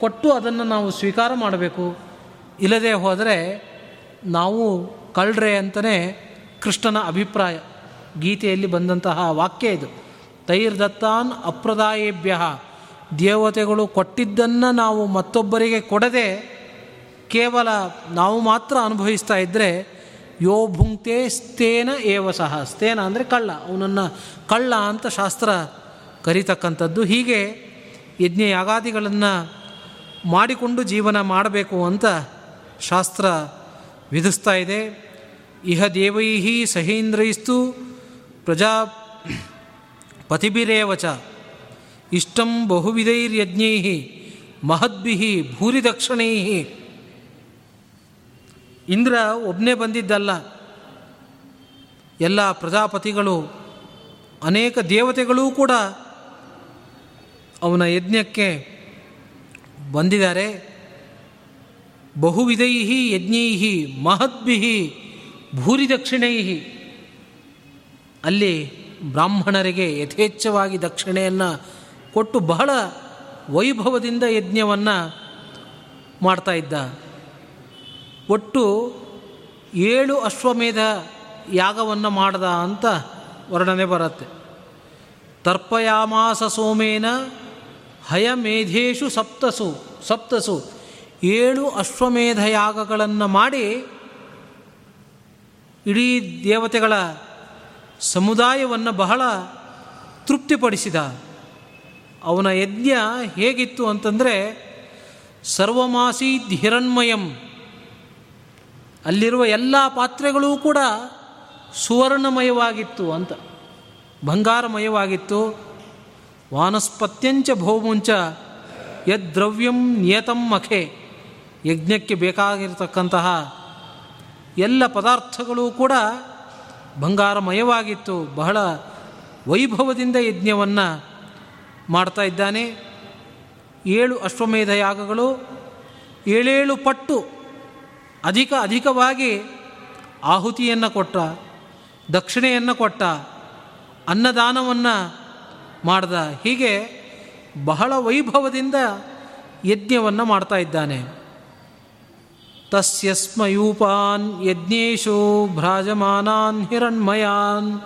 ಕೊಟ್ಟು ಅದನ್ನು ನಾವು ಸ್ವೀಕಾರ ಮಾಡಬೇಕು. ಇಲ್ಲದೆ ಹೋದರೆ ನಾವು ಕಳ್ರೆ ಅಂತಲೇ ಕೃಷ್ಣನ ಅಭಿಪ್ರಾಯ. ಗೀತೆಯಲ್ಲಿ ಬಂದಂತಹ ವಾಕ್ಯ ಇದು. ತೈರ್ದತ್ತಾನ್ ಅಪ್ರದಾಯೇಭ್ಯ. ದೇವತೆಗಳು ಕೊಟ್ಟಿದ್ದನ್ನು ನಾವು ಮತ್ತೊಬ್ಬರಿಗೆ ಕೊಡದೆ ಕೇವಲ ನಾವು ಮಾತ್ರ ಅನುಭವಿಸ್ತಾ ಇದ್ದರೆ ಯೋ ಭುಂಕ್ತೆ ಸ್ಥೇನ ಏವ ಸಹ. ಸ್ಥೇನ ಅಂದರೆ ಕಳ್ಳ. ಅವನನ್ನು ಕಳ್ಳ ಅಂತ ಶಾಸ್ತ್ರ ಕರೀತಕ್ಕಂಥದ್ದು. ಹೀಗೆ ಯಜ್ಞ ಯಾಗಾದಿಗಳನ್ನು ಮಾಡಿಕೊಂಡು ಜೀವನ ಮಾಡಬೇಕು ಅಂತ ಶಾಸ್ತ್ರ ವಿಧಿಸ್ತಾ ಇದೆ. ಇಹ ದೇವೈಹಿ ಸಹೇಂದ್ರೈಸ್ತು ಪ್ರಜಾ ಪತಿಭಿರೇವಚ. ಇಷ್ಟಂ ಬಹುವಿಧೈರ್ಯಜ್ಞೈ ಮಹದ್ಭಿ ಭೂರಿದಕ್ಷಿಣೈ. ಇಂದ್ರ ಒಬ್ಬನೇ ಬಂದಿದ್ದಲ್ಲ. ಎಲ್ಲ ಪ್ರಜಾಪತಿಗಳು, ಅನೇಕ ದೇವತೆಗಳೂ ಕೂಡ ಅವನ ಯಜ್ಞಕ್ಕೆ ಬಂದಿದ್ದಾರೆ. ಬಹುವಿಧೈ ಯಜ್ಞೈ ಮಹದ್ಭಿ ಭೂರಿದಕ್ಷಿಣೈ. ಅಲ್ಲಿ ಬ್ರಾಹ್ಮಣರಿಗೆ ಯಥೇಚ್ಛವಾಗಿ ದಕ್ಷಿಣೆಯನ್ನು ಕೊಟ್ಟು ಬಹಳ ವೈಭವದಿಂದ ಯಜ್ಞವನ್ನು ಮಾಡ್ತಾ ಇದ್ದ. ಒಟ್ಟು ಏಳು ಅಶ್ವಮೇಧ ಯಾಗವನ್ನು ಮಾಡ್ದ ಅಂತ ವರ್ಣನೆ ಬರುತ್ತೆ. ತರ್ಪಯಾಮಾಸ ಸೋಮೇನ ಹಯಮೇಧೇಶು ಸಪ್ತಸು ಸಪ್ತಸು ಏಳು ಅಶ್ವಮೇಧ ಯಾಗಗಳನ್ನು ಮಾಡಿ ಇಡೀ ದೇವತೆಗಳ ಸಮುದಾಯವನ್ನು ಬಹಳ ತೃಪ್ತಿಪಡಿಸಿದ. ಅವನ ಯಜ್ಞ ಹೇಗಿತ್ತು ಅಂತಂದರೆ ಸರ್ವಮಾಸಿ ಹಿರಣ್ಮಯಂ. ಅಲ್ಲಿರುವ ಎಲ್ಲ ಪಾತ್ರೆಗಳೂ ಕೂಡ ಸುವರ್ಣಮಯವಾಗಿತ್ತು ಅಂತ. ಬಂಗಾರಮಯವಾಗಿತ್ತು. ವಾನಸ್ಪತ್ಯಂಚ ಭೌಮುಂಚ ಯದ್ರವ್ಯಂ ನಿಯತಂ ಮಖೆ ಯಜ್ಞಕ್ಕೆ ಬೇಕಾಗಿರತಕ್ಕಂತಹ ಎಲ್ಲ ಪದಾರ್ಥಗಳೂ ಕೂಡ ಬಂಗಾರಮಯವಾಗಿತ್ತು. ಬಹಳ ವೈಭವದಿಂದ ಯಜ್ಞವನ್ನು ಮಾಡ್ತಾ ಇದ್ದಾನೆ. ಏಳು ಅಶ್ವಮೇಧ ಯಾಗಗಳು, ಏಳೇಳು ಪಟ್ಟು ಅಧಿಕ ಅಧಿಕವಾಗಿ ಆಹುತಿಯನ್ನು ಕೊಟ್ಟ, ದಕ್ಷಿಣೆಯನ್ನು ಕೊಟ್ಟ, ಅನ್ನದಾನವನ್ನು ಮಾಡ್ದ. ಹೀಗೆ ಬಹಳ ವೈಭವದಿಂದ ಯಜ್ಞವನ್ನು ಮಾಡ್ತಾ ಇದ್ದಾನೆ. ತಸ್ಯ ಸ್ಮಯೂಪಾನ್ ಯಜ್ಞೇಶು ಭ್ರಾಜಮಾನಾನ್ ಹಿರಣ್ಮಯಾನ್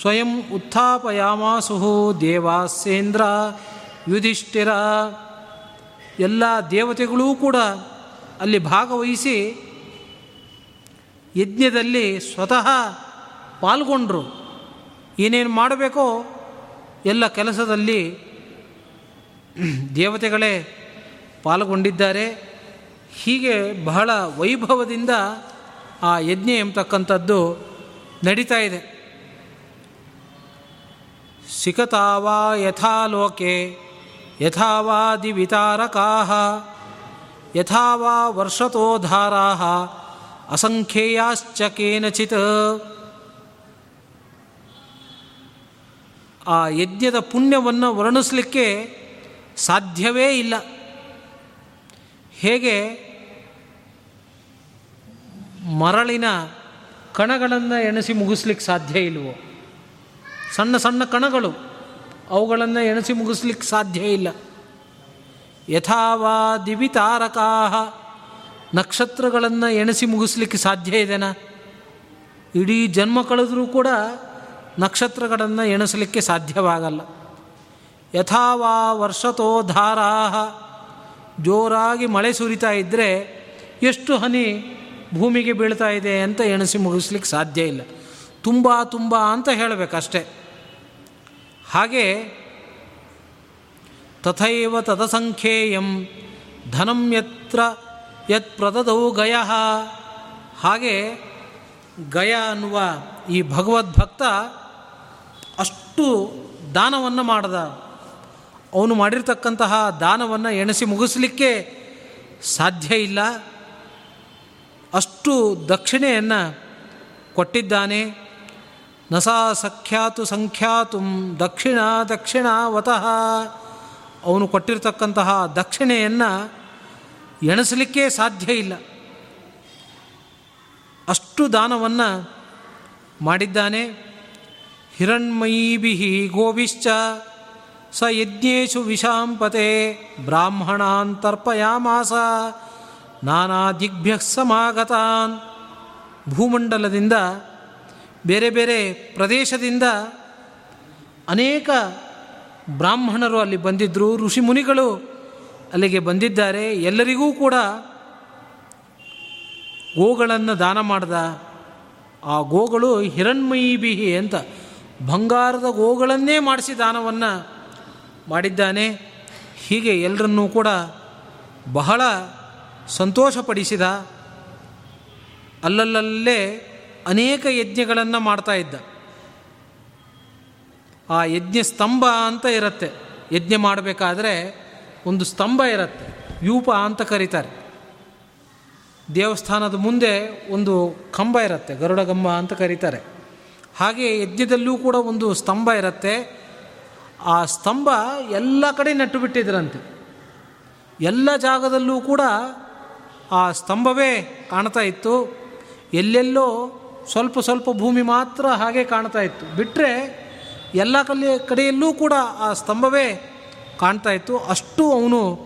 ಸ್ವಯಂ ಉತ್ಥಾಪಯಾಮಾಸು ದೇವಾಸೇಂದ್ರ ಯುಧಿಷ್ಠಿರ ಎಲ್ಲ ದೇವತೆಗಳೂ ಕೂಡ ಅಲ್ಲಿ ಭಾಗವಹಿಸಿ ಯಜ್ಞದಲ್ಲಿ ಸ್ವತಃ ಪಾಲ್ಗೊಂಡರು. ಏನೇನು ಮಾಡಬೇಕೋ ಎಲ್ಲ ಕೆಲಸದಲ್ಲಿ ದೇವತೆಗಳೇ ಪಾಲ್ಗೊಂಡಿದ್ದಾರೆ. ಹೀಗೆ ಬಹಳ ವೈಭವದಿಂದ ಆ ಯಜ್ಞ ಎಂಬತಕ್ಕಂಥದ್ದು ನಡೀತಾ ಇದೆ. ಸಿಕತಾವಾ ಯಥಾ ಲೋಕೆ ಯಥಾವಾ ದಿವಿತಾರಕಾ ಯಥಾವಾ ವರ್ಷತೋಧಾರಾ ಅಸಂಖ್ಯೇಯಾಶ್ಚ ಕೇನಚಿತ್. ಆ ಯಜ್ಞದ ಪುಣ್ಯವನ್ನು ವರ್ಣಿಸಲಿಕ್ಕೆ ಸಾಧ್ಯವೇ ಇಲ್ಲ. ಹೇಗೆ ಮರಳಿನ ಕಣಗಳನ್ನು ಎಣಿಸಿ ಮುಗಿಸ್ಲಿಕ್ಕೆ ಸಾಧ್ಯ ಇಲ್ವೋ? ಸಣ್ಣ ಸಣ್ಣ ಕಣಗಳು ಅವುಗಳನ್ನು ಎಣಿಸಿ ಮುಗಿಸ್ಲಿಕ್ಕೆ ಸಾಧ್ಯ ಇಲ್ಲ. ಯಥಾವಾ ದಿವಿತಾರಕಾ ನಕ್ಷತ್ರಗಳನ್ನು ಎಣಿಸಿ ಮುಗಿಸ್ಲಿಕ್ಕೆ ಸಾಧ್ಯ ಇದೆನಾ? ಇಡೀ ಜನ್ಮ ಕಳೆದರೂ ಕೂಡ ನಕ್ಷತ್ರಗಳನ್ನು ಎಣಿಸಲಿಕ್ಕೆ ಸಾಧ್ಯವಾಗಲ್ಲ. ಯಥಾವಾ ವರ್ಷತೋ ಜೋರಾಗಿ ಮಳೆ ಸುರಿತಾ ಇದ್ದರೆ ಎಷ್ಟು ಹನಿ ಭೂಮಿಗೆ ಬೀಳ್ತಾ ಇದೆ ಅಂತ ಎಣಿಸಿ ಮುಗಿಸ್ಲಿಕ್ಕೆ ಸಾಧ್ಯ ಇಲ್ಲ. ತುಂಬ ತುಂಬ ಅಂತ ಹೇಳಬೇಕಷ್ಟೆ. ಹಾಗೆ ತಥೈವ ತದಸಂಖ್ಯೇಯಂ ಧನಂ ಯತ್ರ ಯತ್ ಪ್ರದದೌ ಗಯ. ಹಾಗೆ ಗಯ ಅನ್ನುವ ಈ ಭಗವದ್ಭಕ್ತ ಅಷ್ಟು ದಾನವನ್ನು ಮಾಡ್ದ. ಅವನು ಮಾಡಿರ್ತಕ್ಕಂತಹ ದಾನವನ್ನು ಎಣಿಸಿ ಮುಗಿಸ್ಲಿಕ್ಕೆ ಸಾಧ್ಯ ಇಲ್ಲ. ಅಷ್ಟು ದಕ್ಷಿಣೆಯನ್ನು ಕೊಟ್ಟಿದ್ದಾನೆ. ನಸಾ ಸಖ್ಯಾತು ಸಂಖ್ಯಾತು ದಕ್ಷಿಣ ದಕ್ಷಿಣ ವತಃ ಅವನು ಕೊಟ್ಟಿರ್ತಕ್ಕಂತಹ ದಕ್ಷಿಣೆಯನ್ನು ಎಣಿಸಲಿಕ್ಕೆ ಸಾಧ್ಯ ಇಲ್ಲ. ಅಷ್ಟು ದಾನವನ್ನು ಮಾಡಿದ್ದಾನೆ. ಹಿರಣ್ಮಯೀಭಿ ಗೋವಿಶ್ಚ ಸ ಯಜ್ಞೇಶು ವಿಷಾಂಪತೆ ಬ್ರಾಹ್ಮಣಾನ್ ತರ್ಪಯಾಮಾಸ ನಾನಾ ದಿಗ್ಭ್ಯ ಸಮಾಗತಾನ್ ಭೂಮಂಡಲದಿಂದ ಬೇರೆ ಬೇರೆ ಪ್ರದೇಶದಿಂದ ಅನೇಕ ಬ್ರಾಹ್ಮಣರು ಅಲ್ಲಿ ಬಂದಿದ್ದರು ಋಷಿ ಮುನಿಗಳು ಅಲ್ಲಿಗೆ ಬಂದಿದ್ದಾರೆ, ಎಲ್ಲರಿಗೂ ಕೂಡ ಗೋಗಳನ್ನು ದಾನ ಮಾಡ್ದ. ಆ ಗೋಗಳು ಹಿರಣ್ಮಯಿ ಬಿಹಿ ಅಂತ ಬಂಗಾರದ ಗೋಗಳನ್ನೇ ಮಾಡಿಸಿ ದಾನವನ್ನು ಮಾಡಿದ್ದಾನೆ. ಹೀಗೆ ಎಲ್ಲರನ್ನೂ ಕೂಡ ಬಹಳ ಸಂತೋಷಪಡಿಸಿದ. ಅಲ್ಲಲ್ಲಲ್ಲೇ ಅನೇಕ ಯಜ್ಞಗಳನ್ನು ಮಾಡ್ತಾ ಇದ್ದ. ಆ ಯಜ್ಞ ಸ್ತಂಭ ಅಂತ ಇರುತ್ತೆ. ಯಜ್ಞ ಮಾಡಬೇಕಾದ್ರೆ ಒಂದು ಸ್ತಂಭ ಇರುತ್ತೆ. ಯೂಪ ಅಂತ ಕರೀತಾರೆ. ದೇವಸ್ಥಾನದ ಮುಂದೆ ಒಂದು ಕಂಬ ಇರುತ್ತೆ. ಗರುಡಗಂಬ ಅಂತ ಕರೀತಾರೆ. ಹಾಗೆ ಯಜ್ಞದಲ್ಲೂ ಕೂಡ ಒಂದು ಸ್ತಂಭ ಇರುತ್ತೆ. ಆ ಸ್ತಂಭ ಎಲ್ಲ ಕಡೆ ನೆಟ್ಟು ಬಿಟ್ಟಿದ್ರಂತೆ. ಎಲ್ಲ ಜಾಗದಲ್ಲೂ ಕೂಡ ಆ ಸ್ತಂಭವೇ ಕಾಣ್ತಾ ಇತ್ತು. ಎಲ್ಲೆಲ್ಲೋ ಸ್ವಲ್ಪ ಸ್ವಲ್ಪ ಭೂಮಿ ಮಾತ್ರ ಹಾಗೆ ಕಾಣ್ತಾ ಇತ್ತು. ಬಿಟ್ಟರೆ ಎಲ್ಲ ಕಲ್ಲಿ ಕಡೆಯಲ್ಲೂ ಕೂಡ ಆ ಸ್ತಂಭವೇ ಕಾಣ್ತಾ ಇತ್ತು. ಅಷ್ಟು ಅವನು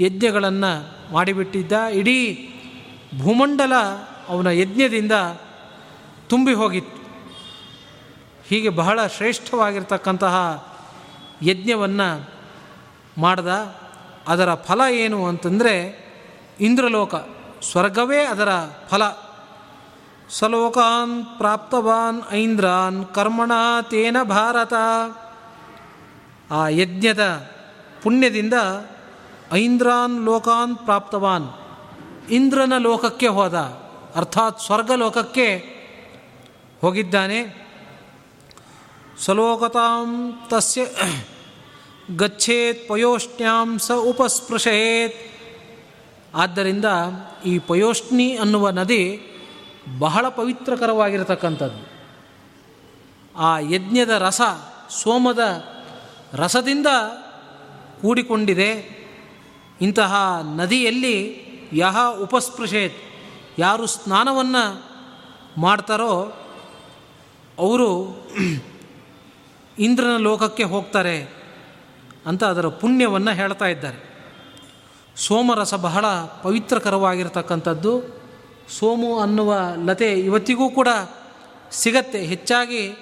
ಯಜ್ಞಗಳನ್ನು ಮಾಡಿಬಿಟ್ಟಿದ್ದ. ಇಡೀ ಭೂಮಂಡಲ ಅವನ ಯಜ್ಞದಿಂದ ತುಂಬಿ ಹೋಗಿತ್ತು. ಹೀಗೆ ಬಹಳ ಶ್ರೇಷ್ಠವಾಗಿರ್ತಕ್ಕಂತಹ ಯಜ್ಞವನ್ನು ಮಾಡ್ದ. ಅದರ ಫಲ ಏನು ಅಂತಂದರೆ ಇಂದ್ರಲೋಕ. ಸ್ವರ್ಗವೇ ಅದರ ಫಲ. ಸಲೋಕಾನ್ ಪ್ರಾಪ್ತವಾನ್ ಐಂದ್ರಾನ್ ಕರ್ಮಣ ತೇನ ಭಾರತ. ಆ ಯಜ್ಞದ ಪುಣ್ಯದಿಂದ ಐಂದ್ರಾನ್ ಲೋಕಾನ್ ಪ್ರಾಪ್ತವಾನ್ ಇಂದ್ರನ ಲೋಕಕ್ಕೆ ಹೋದ. ಅರ್ಥಾತ್ ಸ್ವರ್ಗಲೋಕಕ್ಕೆ ಹೋಗಿದ್ದಾನೆ. ಸಲೋಕತಾಂ ತಸ್ಯ ಗಚ್ಚೇತ್ ಪಯೋಷ್ಣ್ಯಾಂ ಸ ಉಪಸ್ಪೃಶೇತ್. ಆದ್ದರಿಂದ ಈ ಪಯೋಷ್ಣಿ ಅನ್ನುವ ನದಿ ಬಹಳ ಪವಿತ್ರಕರವಾಗಿರತಕ್ಕಂಥದ್ದು. ಆ ಯಜ್ಞದ ರಸ ಸೋಮದ ರಸದಿಂದ ಕೂಡಿಕೊಂಡಿದೆ. ಇಂತಹ ನದಿಯಲ್ಲಿ ಯಹ ಉಪಸ್ಪೃಶೇತ್, ಯಾರು ಸ್ನಾನವನ್ನು ಮಾಡ್ತಾರೋ ಅವರು ಇಂದ್ರನ ಲೋಕಕ್ಕೆ ಹೋಗ್ತಾರೆ. ಅಂತ ಅದರ ಪುಣ್ಯವನ್ನು ಹೇಳ್ತಾ ಇದ್ದಾರೆ. ಸೋಮರಸ ಬಹಳ ಪವಿತ್ರಕರವಾಗಿರ್ತಕ್ಕಂಥದ್ದು. ಸೋಮು ಅನ್ನುವ ಲತೆ ಇವತ್ತಿಗೂ ಕೂಡ ಸಿಗತ್ತೆ. ಹೆಚ್ಚಾಗಿ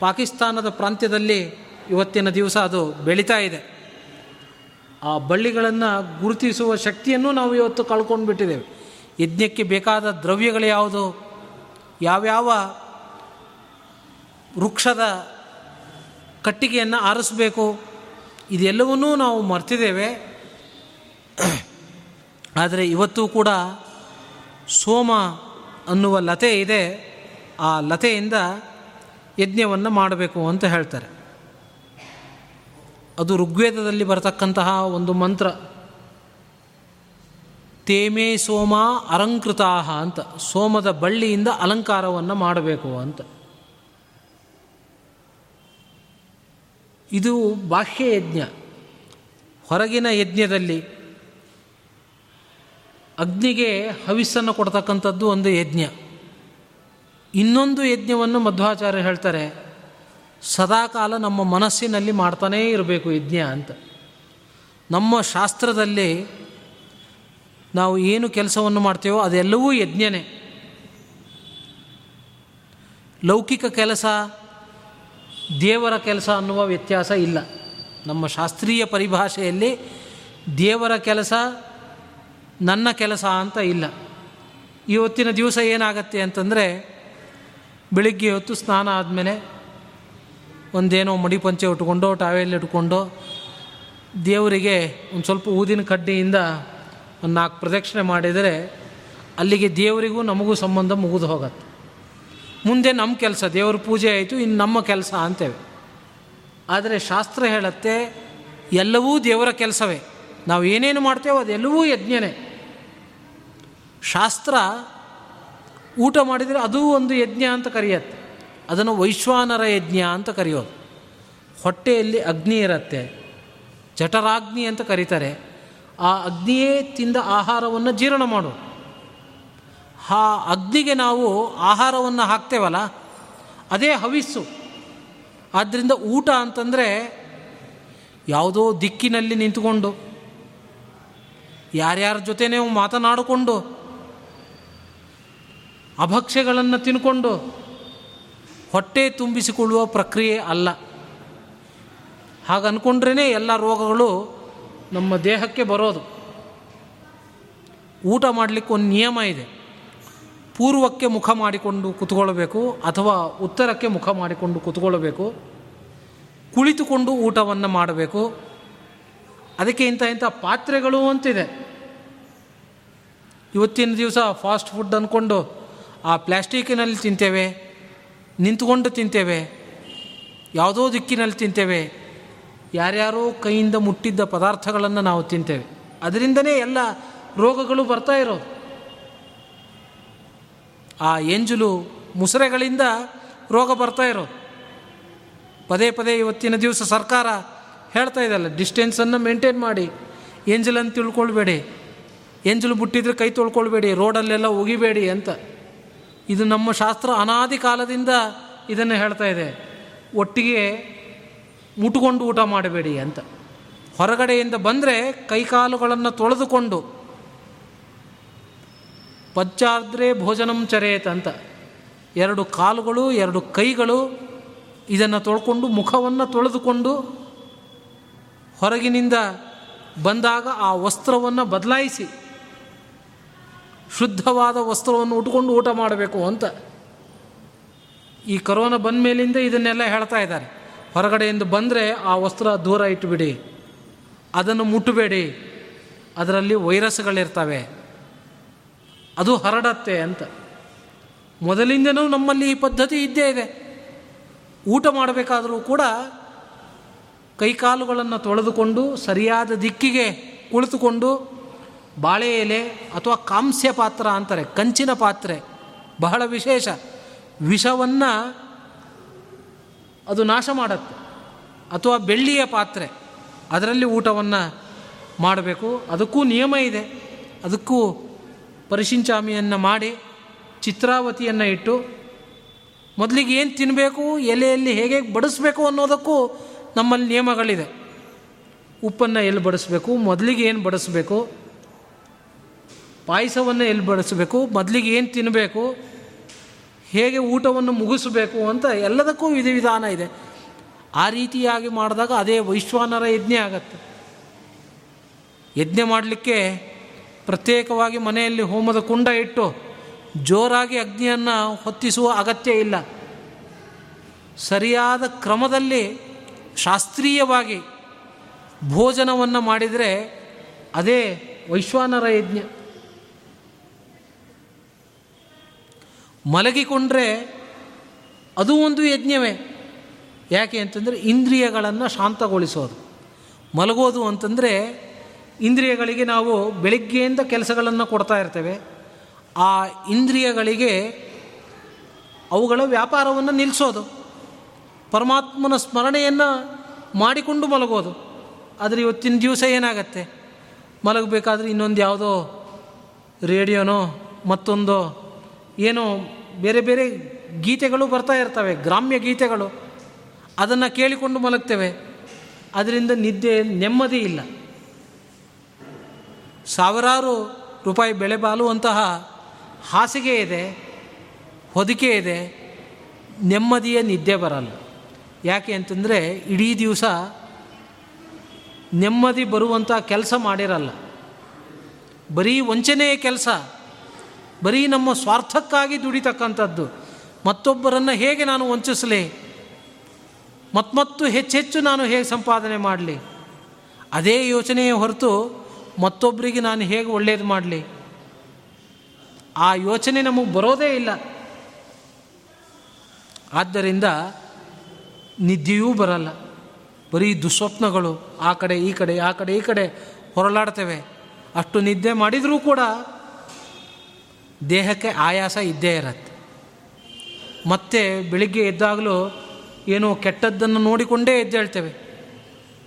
ಪಾಕಿಸ್ತಾನದ ಪ್ರಾಂತ್ಯದಲ್ಲಿ ಇವತ್ತಿನ ದಿವಸ ಅದು ಬೆಳೀತಾ ಇದೆ. ಆ ಬಳ್ಳಿಗಳನ್ನು ಗುರುತಿಸುವ ಶಕ್ತಿಯನ್ನು ನಾವು ಇವತ್ತು ಕಳ್ಕೊಂಡು ಬಿಟ್ಟಿದ್ದೇವೆ ಯಜ್ಞಕ್ಕೆ ಬೇಕಾದ ದ್ರವ್ಯಗಳು ಯಾವುದು? ಯಾವ್ಯಾವ ವೃಕ್ಷದ ಕಟ್ಟಿಗೆಯನ್ನು ಆರಿಸಬೇಕು? ಇದೆಲ್ಲವನ್ನೂ ನಾವು ಮರ್ತಿದ್ದೇವೆ. ಆದರೆ ಇವತ್ತು ಕೂಡ ಸೋಮ ಅನ್ನುವ ಲತೆ ಇದೆ. ಆ ಲತೆಯಿಂದ ಯಜ್ಞವನ್ನು ಮಾಡಬೇಕು ಅಂತ ಹೇಳ್ತಾರೆ. ಅದು ಋಗ್ವೇದದಲ್ಲಿ ಬರತಕ್ಕಂತಹ ಒಂದು ಮಂತ್ರ. ತೇಮೇ ಸೋಮ ಅಲಂಕೃತಾಹ ಅಂತ. ಸೋಮದ ಬಳ್ಳಿಯಿಂದ ಅಲಂಕಾರವನ್ನು ಮಾಡಬೇಕು ಅಂತ. ಇದು ಬಾಹ್ಯ ಯಜ್ಞ. ಹೊರಗಿನ ಯಜ್ಞದಲ್ಲಿ ಅಗ್ನಿಗೆ ಹವಿಸ್ಸನ್ನು ಕೊಡ್ತಕ್ಕಂಥದ್ದು ಒಂದು ಯಜ್ಞ. ಇನ್ನೊಂದು ಯಜ್ಞವನ್ನು ಮಧ್ವಾಚಾರ್ಯ ಹೇಳ್ತಾರೆ, ಸದಾಕಾಲ ನಮ್ಮ ಮನಸ್ಸಿನಲ್ಲಿ ಮಾಡ್ತಾನೇ ಇರಬೇಕು ಯಜ್ಞ ಅಂತ. ನಮ್ಮ ಶಾಸ್ತ್ರದಲ್ಲಿ ನಾವು ಏನು ಕೆಲಸವನ್ನು ಮಾಡ್ತೇವೋ ಅದೆಲ್ಲವೂ ಯಜ್ಞನೇ. ಲೌಕಿಕ ಕೆಲಸ ದೇವರ ಕೆಲಸ ಅನ್ನುವ ವ್ಯತ್ಯಾಸ ಇಲ್ಲ. ನಮ್ಮ ಶಾಸ್ತ್ರೀಯ ಪರಿಭಾಷೆಯಲ್ಲಿ ದೇವರ ಕೆಲಸ ನನ್ನ ಕೆಲಸ ಅಂತ ಇಲ್ಲ. ಇವತ್ತಿನ ದಿವಸ ಏನಾಗತ್ತೆ ಅಂತಂದರೆ, ಬೆಳಿಗ್ಗೆ ಹೊತ್ತು ಸ್ನಾನ ಆದಮೇಲೆ ಒಂದೇನೋ ಮಡಿಪಂಚೆ ಉಟ್ಕೊಂಡು, ಟಾವೆಲ್ ಇಟ್ಕೊಂಡು, ದೇವರಿಗೆ ಒಂದು ಸ್ವಲ್ಪ ಊದಿನ ಕಡ್ಡಿಯಿಂದ ಒಂದು ನಾಲ್ಕು ಪ್ರದಕ್ಷಿಣೆ ಮಾಡಿದರೆ, ಅಲ್ಲಿಗೆ ದೇವರಿಗೂ ನಮಗೂ ಸಂಬಂಧ ಮುಗಿದು ಹೋಗತ್ತೆ. ಮುಂದೆ ನಮ್ಮ ಕೆಲಸ, ದೇವ್ರ ಪೂಜೆ ಆಯಿತು ಇನ್ನು ನಮ್ಮ ಕೆಲಸ ಅಂತೇವೆ. ಆದರೆ ಶಾಸ್ತ್ರ ಹೇಳುತ್ತೆ, ಎಲ್ಲವೂ ದೇವರ ಕೆಲಸವೇ. ನಾವು ಏನೇನು ಮಾಡ್ತೇವೋ ಅದೆಲ್ಲವೂ ಯಜ್ಞನೇ. ಶಾಸ್ತ್ರ ಊಟ ಮಾಡಿದರೆ ಅದೂ ಒಂದು ಯಜ್ಞ ಅಂತ ಕರೆಯುತ್ತೆ. ಅದನ್ನು ವೈಶ್ವಾನರ ಯಜ್ಞ ಅಂತ ಕರೆಯೋದು. ಹೊಟ್ಟೆಯಲ್ಲಿ ಅಗ್ನಿ ಇರುತ್ತೆ. ಜಠರಾಗ್ನಿ ಅಂತ ಕರೀತಾರೆ. ಆ ಅಗ್ನಿಯೇ ತಿಂದ ಆಹಾರವನ್ನು ಜೀರ್ಣ ಮಾಡು ಆ ಅಗ್ನಿಗೆ ನಾವು ಆಹಾರವನ್ನು ಹಾಕ್ತೇವಲ್ಲ? ಅದೇ ಹವಿಸ್ಸು. ಆದ್ದರಿಂದ ಊಟ ಅಂತಂದರೆ ಯಾವುದೋ ದಿಕ್ಕಿನಲ್ಲಿ ನಿಂತುಕೊಂಡು, ಯಾರ್ಯಾರ ಜೊತೆ ಮಾತನಾಡಿಕೊಂಡು, ಅಭಕ್ಷ್ಯಗಳನ್ನು ತಿನ್ಕೊಂಡು ಹೊಟ್ಟೆ ತುಂಬಿಸಿಕೊಳ್ಳುವ ಪ್ರಕ್ರಿಯೆ ಅಲ್ಲ. ಹಾಗನ್ಕೊಂಡ್ರೇ ಎಲ್ಲ ರೋಗಗಳು ನಮ್ಮ ದೇಹಕ್ಕೆ ಬರೋದು. ಊಟ ಮಾಡಲಿಕ್ಕೆ ಒಂದು ನಿಯಮ ಇದೆ. ಪೂರ್ವಕ್ಕೆ ಮುಖ ಮಾಡಿಕೊಂಡು ಕುತ್ಕೊಳ್ಬೇಕು ಅಥವಾ ಉತ್ತರಕ್ಕೆ ಮುಖ ಮಾಡಿಕೊಂಡು ಕುತ್ಕೊಳ್ಬೇಕು, ಕುಳಿತುಕೊಂಡು ಊಟವನ್ನು ಮಾಡಬೇಕು. ಅದಕ್ಕೆ ಇಂಥ ಇಂಥ ಪಾತ್ರೆಗಳು ಅಂತಿದೆ. ಇವತ್ತಿನ ದಿವಸ ಫಾಸ್ಟ್ ಫುಡ್ ಅಂದ್ಕೊಂಡು ಆ ಪ್ಲ್ಯಾಸ್ಟಿಕ್ಕಿನಲ್ಲಿ ತಿಂತೇವೆ, ನಿಂತ್ಕೊಂಡು ತಿಂತೇವೆ, ಯಾವುದೋ ದಿಕ್ಕಿನಲ್ಲಿ ತಿಂತೇವೆ, ಯಾರ್ಯಾರೋ ಕೈಯಿಂದ ಮುಟ್ಟಿದ್ದ ಪದಾರ್ಥಗಳನ್ನು ನಾವು ತಿಂತೇವೆ. ಅದರಿಂದನೇ ಎಲ್ಲ ರೋಗಗಳು ಬರ್ತಾ ಇರೋದು. ಆ ಎಂಜಲು ಮುಸರೆಗಳಿಂದ ರೋಗ ಬರ್ತಾ ಇರೋದು. ಪದೇ ಪದೇ ಇವತ್ತಿನ ದಿವಸ ಸರ್ಕಾರ ಹೇಳ್ತಾ ಇದೆಲ್ಲ ಡಿಸ್ಟೆನ್ಸನ್ನು ಮೇಂಟೈನ್ ಮಾಡಿ. ಎಂಜಲನ್ನು ತಿಳ್ಕೊಳ್ಬೇಡಿ. ಎಂಜಲು ಬಿಟ್ಟಿದ್ರೆ ಕೈ ತೊಳ್ಕೊಳ್ಬೇಡಿ, ರೋಡಲ್ಲೆಲ್ಲ ಒಗಿಬೇಡಿ ಅಂತ. ಇದು ನಮ್ಮ ಶಾಸ್ತ್ರ ಅನಾದಿ ಕಾಲದಿಂದ ಇದನ್ನು ಹೇಳ್ತಾ ಇದೆ. ಒಟ್ಟಿಗೆ ಮುಟ್ಕೊಂಡು ಊಟ ಮಾಡಬೇಡಿ ಅಂತ. ಹೊರಗಡೆಯಿಂದ ಬಂದರೆ ಕೈಕಾಲುಗಳನ್ನು ತೊಳೆದುಕೊಂಡು ಪಚ್ಚಾದ್ರೆ ಭೋಜನಂ ಚರೇತ್ ಅಂತ. ಎರಡು ಕಾಲುಗಳು, ಎರಡು ಕೈಗಳು ಇದನ್ನು ತೊಳ್ಕೊಂಡು ಮುಖವನ್ನು ತೊಳೆದುಕೊಂಡು ಹೊರಗಿನಿಂದ ಬಂದಾಗ ಆ ವಸ್ತ್ರವನ್ನು ಬದಲಾಯಿಸಿ, ಶುದ್ಧವಾದ ವಸ್ತ್ರವನ್ನು ಉಟ್ಕೊಂಡು ಊಟ ಮಾಡಬೇಕು ಅಂತ. ಈ ಕರೋನಾ ಬಂದ ಮೇಲಿಂದ ಇದನ್ನೆಲ್ಲ ಹೇಳ್ತಾ ಇದ್ದಾರೆ. ಹೊರಗಡೆಯಿಂದ ಬಂದರೆ ಆ ವಸ್ತ್ರ ದೂರ ಇಟ್ಟುಬಿಡಿ ಅದನ್ನು ಮುಟ್ಟಬೇಡಿ ಅದರಲ್ಲಿ ವೈರಸ್ಗಳಿರ್ತವೆ ಅದು ಹರಡತ್ತೆ ಅಂತ. ಮೊದಲಿಂದನೂ ನಮ್ಮಲ್ಲಿ ಈ ಪದ್ಧತಿ ಇದ್ದೇ ಇದೆ. ಊಟ ಮಾಡಬೇಕಾದರೂ ಕೂಡ ಕೈಕಾಲುಗಳನ್ನು ತೊಳೆದುಕೊಂಡು ಸರಿಯಾದ ದಿಕ್ಕಿಗೆ ಕುಳಿತುಕೊಂಡು ಬಾಳೆ ಎಲೆ ಅಥವಾ ಕಾಂಸ್ಯ ಪಾತ್ರ ಅಂತಾರೆ, ಕಂಚಿನ ಪಾತ್ರೆ, ಬಹಳ ವಿಶೇಷ. ವಿಷವನ್ನು ಅದು ನಾಶ ಮಾಡುತ್ತೆ. ಅಥವಾ ಬೆಳ್ಳಿಯ ಪಾತ್ರೆ, ಅದರಲ್ಲಿ ಊಟವನ್ನು ಮಾಡಬೇಕು. ಅದಕ್ಕೂ ನಿಯಮ ಇದೆ. ಅದಕ್ಕೂ ಪರಿಶಿಂಚಾಮಿಯನ್ನು ಮಾಡಿ ಚಿತ್ರಾವತಿಯನ್ನು ಇಟ್ಟು ಮೊದಲಿಗೆ ಏನು ತಿನ್ನಬೇಕು ಎಲೆಯಲ್ಲಿ ಹೇಗೆ ಬಡಿಸ್ಬೇಕು ಅನ್ನೋದಕ್ಕೂ ನಮ್ಮಲ್ಲಿ ನಿಯಮಗಳಿದೆ. ಉಪ್ಪನ್ನು ಎಲ್ಲಿ ಬಡಿಸ್ಬೇಕು, ಮೊದಲಿಗೆ ಏನು ಬಡಿಸ್ಬೇಕು, ಪಾಯಸವನ್ನು ಎಲ್ಲಿ ಬಡಿಸ್ಬೇಕು, ಮೊದಲಿಗೆ ಏನು ತಿನ್ನಬೇಕು ಹೇಗೆ ಊಟವನ್ನು ಮುಗಿಸಬೇಕು ಅಂತ ಎಲ್ಲದಕ್ಕೂ ವಿಧಿವಿಧಾನ ಇದೆ. ಆ ರೀತಿಯಾಗಿ ಮಾಡಿದಾಗ ಅದೇ ವೈಶ್ವಾನರ ಯಜ್ಞ ಆಗತ್ತೆ. ಯಜ್ಞ ಮಾಡಲಿಕ್ಕೆ ಪ್ರತ್ಯೇಕವಾಗಿ ಮನೆಯಲ್ಲಿ ಹೋಮದ ಕುಂಡ ಇಟ್ಟು ಜೋರಾಗಿ ಅಗ್ನಿಯನ್ನು ಹೊತ್ತಿಸುವ ಅಗತ್ಯ ಇಲ್ಲ. ಸರಿಯಾದ ಕ್ರಮದಲ್ಲಿ ಶಾಸ್ತ್ರೀಯವಾಗಿ ಭೋಜನವನ್ನು ಮಾಡಿದರೆ ಅದೇ ವೈಶ್ವಾನರ ಯಜ್ಞ ಮಲಗಿಕೊಂಡ್ರೆ ಅದು ಒಂದು ಯಜ್ಞವೇ. ಯಾಕೆ ಅಂತಂದರೆ ಇಂದ್ರಿಯಗಳನ್ನು ಶಾಂತಗೊಳಿಸೋದು. ಮಲಗೋದು ಅಂತಂದರೆ ಇಂದ್ರಿಯಗಳಿಗೆ ನಾವು ಬೆಳಿಗ್ಗೆಯಿಂದ ಕೆಲಸಗಳನ್ನು ಕೊಡ್ತಾ ಇರ್ತೇವೆ. ಆ ಇಂದ್ರಿಯಗಳಿಗೆ ಅವುಗಳ ವ್ಯಾಪಾರವನ್ನು ನಿಲ್ಲಿಸೋದು ಪರಮಾತ್ಮನ ಸ್ಮರಣೆಯನ್ನು ಮಾಡಿಕೊಂಡು ಮಲಗೋದು. ಆದರೆ ಇವತ್ತಿನ ದಿವಸ ಏನಾಗತ್ತೆ? ಮಲಗಬೇಕಾದ್ರೆ ಇನ್ನೊಂದು ಯಾವುದೋ ರೇಡಿಯೋನೋ, ಮತ್ತೊಂದು ಏನೋ ಬೇರೆ ಬೇರೆ ಗೀತೆಗಳು ಬರ್ತಾ ಇರ್ತವೆ, ಗ್ರಾಮ್ಯ ಗೀತೆಗಳು. ಅದನ್ನು ಕೇಳಿಕೊಂಡು ಮಲಗ್ತೇವೆ. ಅದರಿಂದ ನಿದ್ದೆ ನೆಮ್ಮದಿ ಇಲ್ಲ. ಸಾವಿರಾರು ರೂಪಾಯಿ ಬೆಲೆ ಬಾಳುವಂತಹ ಹಾಸಿಗೆ ಇದೆ, ಹೊದಿಕೆ ಇದೆ, ನೆಮ್ಮದಿಯ ನಿದ್ದೆ ಬರಲ್ಲ. ಯಾಕೆ ಅಂತಂದರೆ ಇಡೀ ದಿವಸ ನೆಮ್ಮದಿ ಬರುವಂಥ ಕೆಲಸ ಮಾಡಿರಲ್ಲ. ಬರೀ ವಂಚನೆಯ ಕೆಲಸ, ಬರೀ ನಮ್ಮ ಸ್ವಾರ್ಥಕ್ಕಾಗಿ ದುಡಿತಕ್ಕಂಥದ್ದು. ಮತ್ತೊಬ್ಬರನ್ನು ಹೇಗೆ ನಾನು ವಂಚಿಸಲಿ? ಮತ್ತಮತ್ತು ಹೆಚ್ಚೆಚ್ಚು ನಾನು ಹೇಗೆ ಸಂಪಾದನೆ ಮಾಡಲಿ? ಅದೇ ಯೋಚನೆಯ ಹೊರತು ಮತ್ತೊಬ್ಬರಿಗೆ ನಾನು ಹೇಗೆ ಒಳ್ಳೆಯದು ಮಾಡಲಿ? ಆ ಯೋಚನೆ ನಮಗೆ ಬರೋದೇ ಇಲ್ಲ. ಆದ್ದರಿಂದ ನಿದ್ದೆಯೂ ಬರಲ್ಲ. ಬರೀ ದುಸ್ವಪ್ನಗಳು, ಆ ಕಡೆ, ಈ ಕಡೆ, ಆ ಕಡೆ, ಈ ಕಡೆ ಹೊರಲಾಡ್ತೇವೆ. ಅಷ್ಟು ನಿದ್ದೆ ಮಾಡಿದರೂ ಕೂಡ ದೇಹಕ್ಕೆ ಆಯಾಸ ಇದ್ದೇ ಇರತ್ತೆ. ಮತ್ತೆ ಬೆಳಿಗ್ಗೆ ಎದ್ದಾಗಲೂ ಏನೋ ಕೆಟ್ಟದ್ದನ್ನು ನೋಡಿಕೊಂಡೇ ಎದ್ದೇಳ್ತೇವೆ.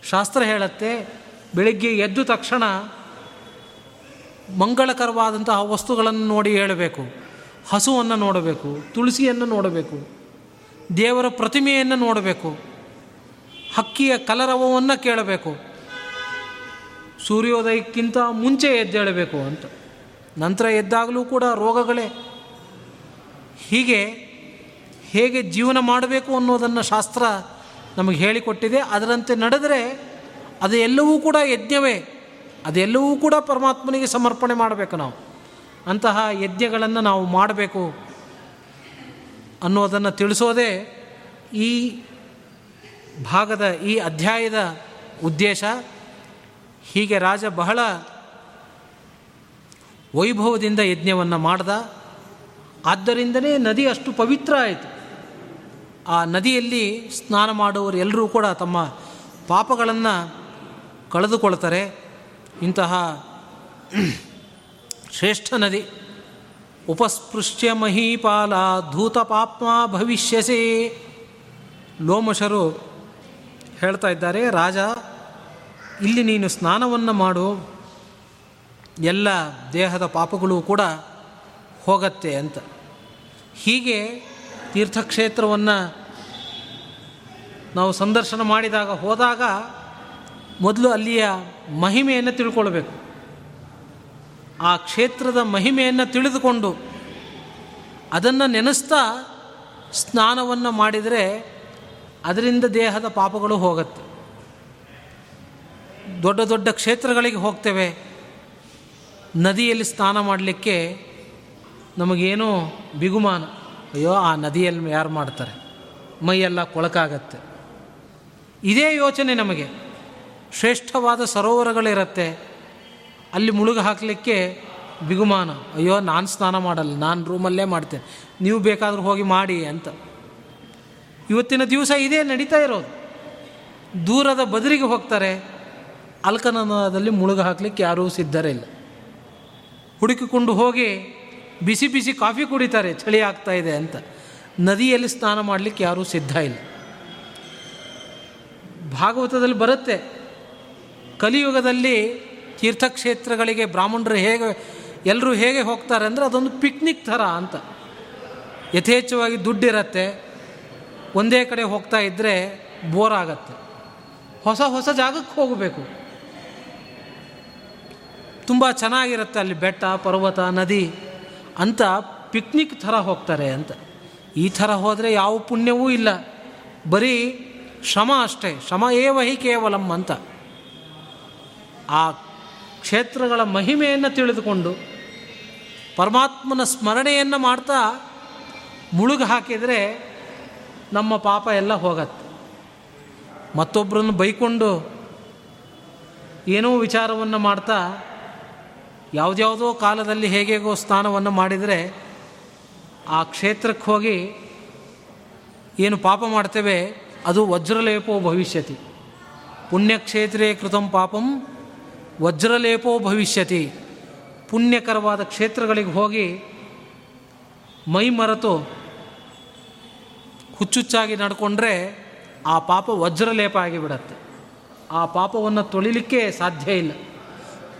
ಶಾಸ್ತ್ರ ಹೇಳುತ್ತೆ, ಬೆಳಿಗ್ಗೆ ಎದ್ದು ತಕ್ಷಣ ಮಂಗಳಕರವಾದಂತಹ ವಸ್ತುಗಳನ್ನು ನೋಡಿ ಹೇಳಬೇಕು, ಹಸುವನ್ನು ನೋಡಬೇಕು, ತುಳಸಿಯನ್ನು ನೋಡಬೇಕು, ದೇವರ ಪ್ರತಿಮೆಯನ್ನು ನೋಡಬೇಕು, ಹಕ್ಕಿಯ ಕಲರವವನ್ನು ಕೇಳಬೇಕು, ಸೂರ್ಯೋದಯಕ್ಕಿಂತ ಮುಂಚೆ ಎದ್ದೇಳಬೇಕು ಅಂತ. ನಂತರ ಎದ್ದಾಗಲೂ ಕೂಡ ರೋಗಗಳೇ. ಹೀಗೆ ಹೇಗೆ ಜೀವನ ಮಾಡಬೇಕು ಅನ್ನೋದನ್ನು ಶಾಸ್ತ್ರ ನಮಗೆ ಹೇಳಿಕೊಟ್ಟಿದೆ. ಅದರಂತೆ ನಡೆದರೆ ಅದು ಎಲ್ಲವೂ ಕೂಡ ಯಜ್ಞವೇ. ಅದೆಲ್ಲವೂ ಕೂಡ ಪರಮಾತ್ಮನಿಗೆ ಸಮರ್ಪಣೆ ಮಾಡಬೇಕು ನಾವು. ಅಂತಹ ಯಜ್ಞಗಳನ್ನು ನಾವು ಮಾಡಬೇಕು ಅನ್ನೋದನ್ನು ತಿಳಿಸೋದೇ ಈ ಭಾಗದ, ಈ ಅಧ್ಯಾಯದ ಉದ್ದೇಶ. ಹೀಗೆ ರಾಜ ಬಹಳ ವೈಭವದಿಂದ ಯಜ್ಞವನ್ನು ಮಾಡ್ದ. ಆದ್ದರಿಂದನೇ ನದಿ ಅಷ್ಟು ಪವಿತ್ರ ಆಯಿತು. ಆ ನದಿಯಲ್ಲಿ ಸ್ನಾನ ಮಾಡುವವರು ಎಲ್ಲರೂ ಕೂಡ ತಮ್ಮ ಪಾಪಗಳನ್ನು ಕಳೆದುಕೊಳ್ತಾರೆ. ಇಂತಹ ಶ್ರೇಷ್ಠ ನದಿ ಉಪಸ್ಪೃಶ್ಯ ಮಹೀಪಾಲ ಧೂತ ಪಾಪ್ಮ ಭವಿಷ್ಯಸೇ. ಲೋಮಶರು ಹೇಳ್ತಾ ಇದ್ದಾರೆ, ರಾಜ, ಇಲ್ಲಿ ನೀನು ಸ್ನಾನವನ್ನು ಮಾಡು. ಎಲ್ಲ ದೇಹದ ಪಾಪಗಳು ಕೂಡ ಹೋಗತ್ತೆ ಅಂತ. ಹೀಗೆ ತೀರ್ಥಕ್ಷೇತ್ರವನ್ನು ನಾವು ಸಂದರ್ಶನ ಮಾಡಿದಾಗ ಹೋದಾಗ ಮೊದಲು ಅಲ್ಲಿಯ ಮಹಿಮೆಯನ್ನು ತಿಳ್ಕೊಳ್ಬೇಕು. ಆ ಕ್ಷೇತ್ರದ ಮಹಿಮೆಯನ್ನು ತಿಳಿದುಕೊಂಡು ಅದನ್ನು ನೆನೆಸ್ತಾ ಸ್ನಾನವನ್ನು ಮಾಡಿದರೆ ಅದರಿಂದ ದೇಹದ ಪಾಪಗಳು ಹೋಗುತ್ತೆ. ದೊಡ್ಡ ದೊಡ್ಡ ಕ್ಷೇತ್ರಗಳಿಗೆ ಹೋಗ್ತೇವೆ. ನದಿಯಲ್ಲಿ ಸ್ನಾನ ಮಾಡಲಿಕ್ಕೆ ನಮಗೇನೋ ಬಿಗುಮಾನ. ಅಯ್ಯೋ, ಆ ನದಿಯಲ್ಲಿ ಯಾರು ಮಾಡ್ತಾರೆ? ಮೈಯೆಲ್ಲ ಕೊಳಕಾಗತ್ತೆ. ಇದೇ ಯೋಚನೆ ನಮಗೆ. ಶ್ರೇಷ್ಠವಾದ ಸರೋವರಗಳಿರುತ್ತೆ. ಅಲ್ಲಿ ಮುಳುಗು ಹಾಕಲಿಕ್ಕೆ ಬಿಗುಮಾನ. ಅಯ್ಯೋ, ನಾನು ಸ್ನಾನ ಮಾಡಲ್ಲ, ನಾನು ರೂಮಲ್ಲೇ ಮಾಡ್ತೇನೆ. ನೀವು ಬೇಕಾದರೂ ಹೋಗಿ ಮಾಡಿ ಅಂತ. ಇವತ್ತಿನ ದಿವಸ ಇದೇ ನಡೀತಾ ಇರೋದು. ದೂರದ ಬದರಿಗೆ ಹೋಗ್ತಾರೆ ಅಲ್ಕನದಲ್ಲಿ ಮುಳುಗು ಹಾಕಲಿಕ್ಕೆ ಯಾರೂ ಸಿದ್ಧರೇ ಇಲ್ಲ. ಹುಡುಕಿಕೊಂಡು ಹೋಗಿ ಬಿಸಿ ಬಿಸಿ ಕಾಫಿ ಕುಡಿತಾರೆ, ಚಳಿ ಆಗ್ತಾ ಇದೆ ಅಂತ. ನದಿಯಲ್ಲಿ ಸ್ನಾನ ಮಾಡಲಿಕ್ಕೆ ಯಾರೂ ಸಿದ್ಧ ಇಲ್ಲ. ಭಾಗವತದಲ್ಲಿ ಬರುತ್ತೆ ಕಲಿಯುಗದಲ್ಲಿ ತೀರ್ಥಕ್ಷೇತ್ರಗಳಿಗೆ ಬ್ರಾಹ್ಮಣರು ಹೇಗೆ ಎಲ್ಲರೂ ಹೇಗೆ ಹೋಗ್ತಾರೆ ಅಂದರೆ ಅದೊಂದು ಪಿಕ್ನಿಕ್ ಥರ ಅಂತ. ಯಥೇಚ್ಛವಾಗಿ ದುಡ್ಡಿರತ್ತೆ, ಒಂದೇ ಕಡೆ ಹೋಗ್ತಾ ಇದ್ದರೆ ಬೋರ್ ಆಗತ್ತೆ. ಹೊಸ ಹೊಸ ಜಾಗಕ್ಕೆ ಹೋಗಬೇಕು. ತುಂಬ ಚೆನ್ನಾಗಿರುತ್ತೆ ಅಲ್ಲಿ ಬೆಟ್ಟ, ಪರ್ವತ, ನದಿ ಅಂತ ಪಿಕ್ನಿಕ್ ಥರ ಹೋಗ್ತಾರೆ ಅಂತ. ಈ ಥರ ಹೋದರೆ ಯಾವ ಪುಣ್ಯವೂ ಇಲ್ಲ. ಬರೀ ಶ್ರಮ ಅಷ್ಟೇ, ಶ್ರಮ ಏ ವಹಿ ಕೇವಲಂ ಅಂತ. ಆ ಕ್ಷೇತ್ರಗಳ ಮಹಿಮೆಯನ್ನು ತಿಳಿದುಕೊಂಡು ಪರಮಾತ್ಮನ ಸ್ಮರಣೆಯನ್ನು ಮಾಡ್ತಾ ಮುಳುಗು ಹಾಕಿದರೆ ನಮ್ಮ ಪಾಪ ಎಲ್ಲ ಹೋಗತ್ತೆ. ಮತ್ತೊಬ್ಬರನ್ನು ಬೈಕೊಂಡು ಏನೋ ವಿಚಾರವನ್ನು ಮಾಡ್ತಾ ಯಾವುದ್ಯಾವುದೋ ಕಾಲದಲ್ಲಿ ಹೇಗೇಗೋ ಸ್ನಾನವನ್ನು ಮಾಡಿದರೆ ಆ ಕ್ಷೇತ್ರಕ್ಕೆ ಹೋಗಿ ಏನು ಪಾಪ ಮಾಡ್ತೇವೆ ಅದು ವಜ್ರಲೇಪೋ ಭವಿಷ್ಯತಿ. ಪುಣ್ಯಕ್ಷೇತ್ರೇ ಕೃತಂ ಪಾಪಂ ವಜ್ರಲೇಪೋ ಭವಿಷ್ಯತಿ. ಪುಣ್ಯಕರವಾದ ಕ್ಷೇತ್ರಗಳಿಗೆ ಹೋಗಿ ಮೈ ಮರೆತು ಹುಚ್ಚುಚ್ಚಾಗಿ ನಡ್ಕೊಂಡ್ರೆ ಆ ಪಾಪ ವಜ್ರಲೇಪ ಆಗಿಬಿಡತ್ತೆ. ಆ ಪಾಪವನ್ನು ತೊಳಿಲಿಕ್ಕೆ ಸಾಧ್ಯ ಇಲ್ಲ.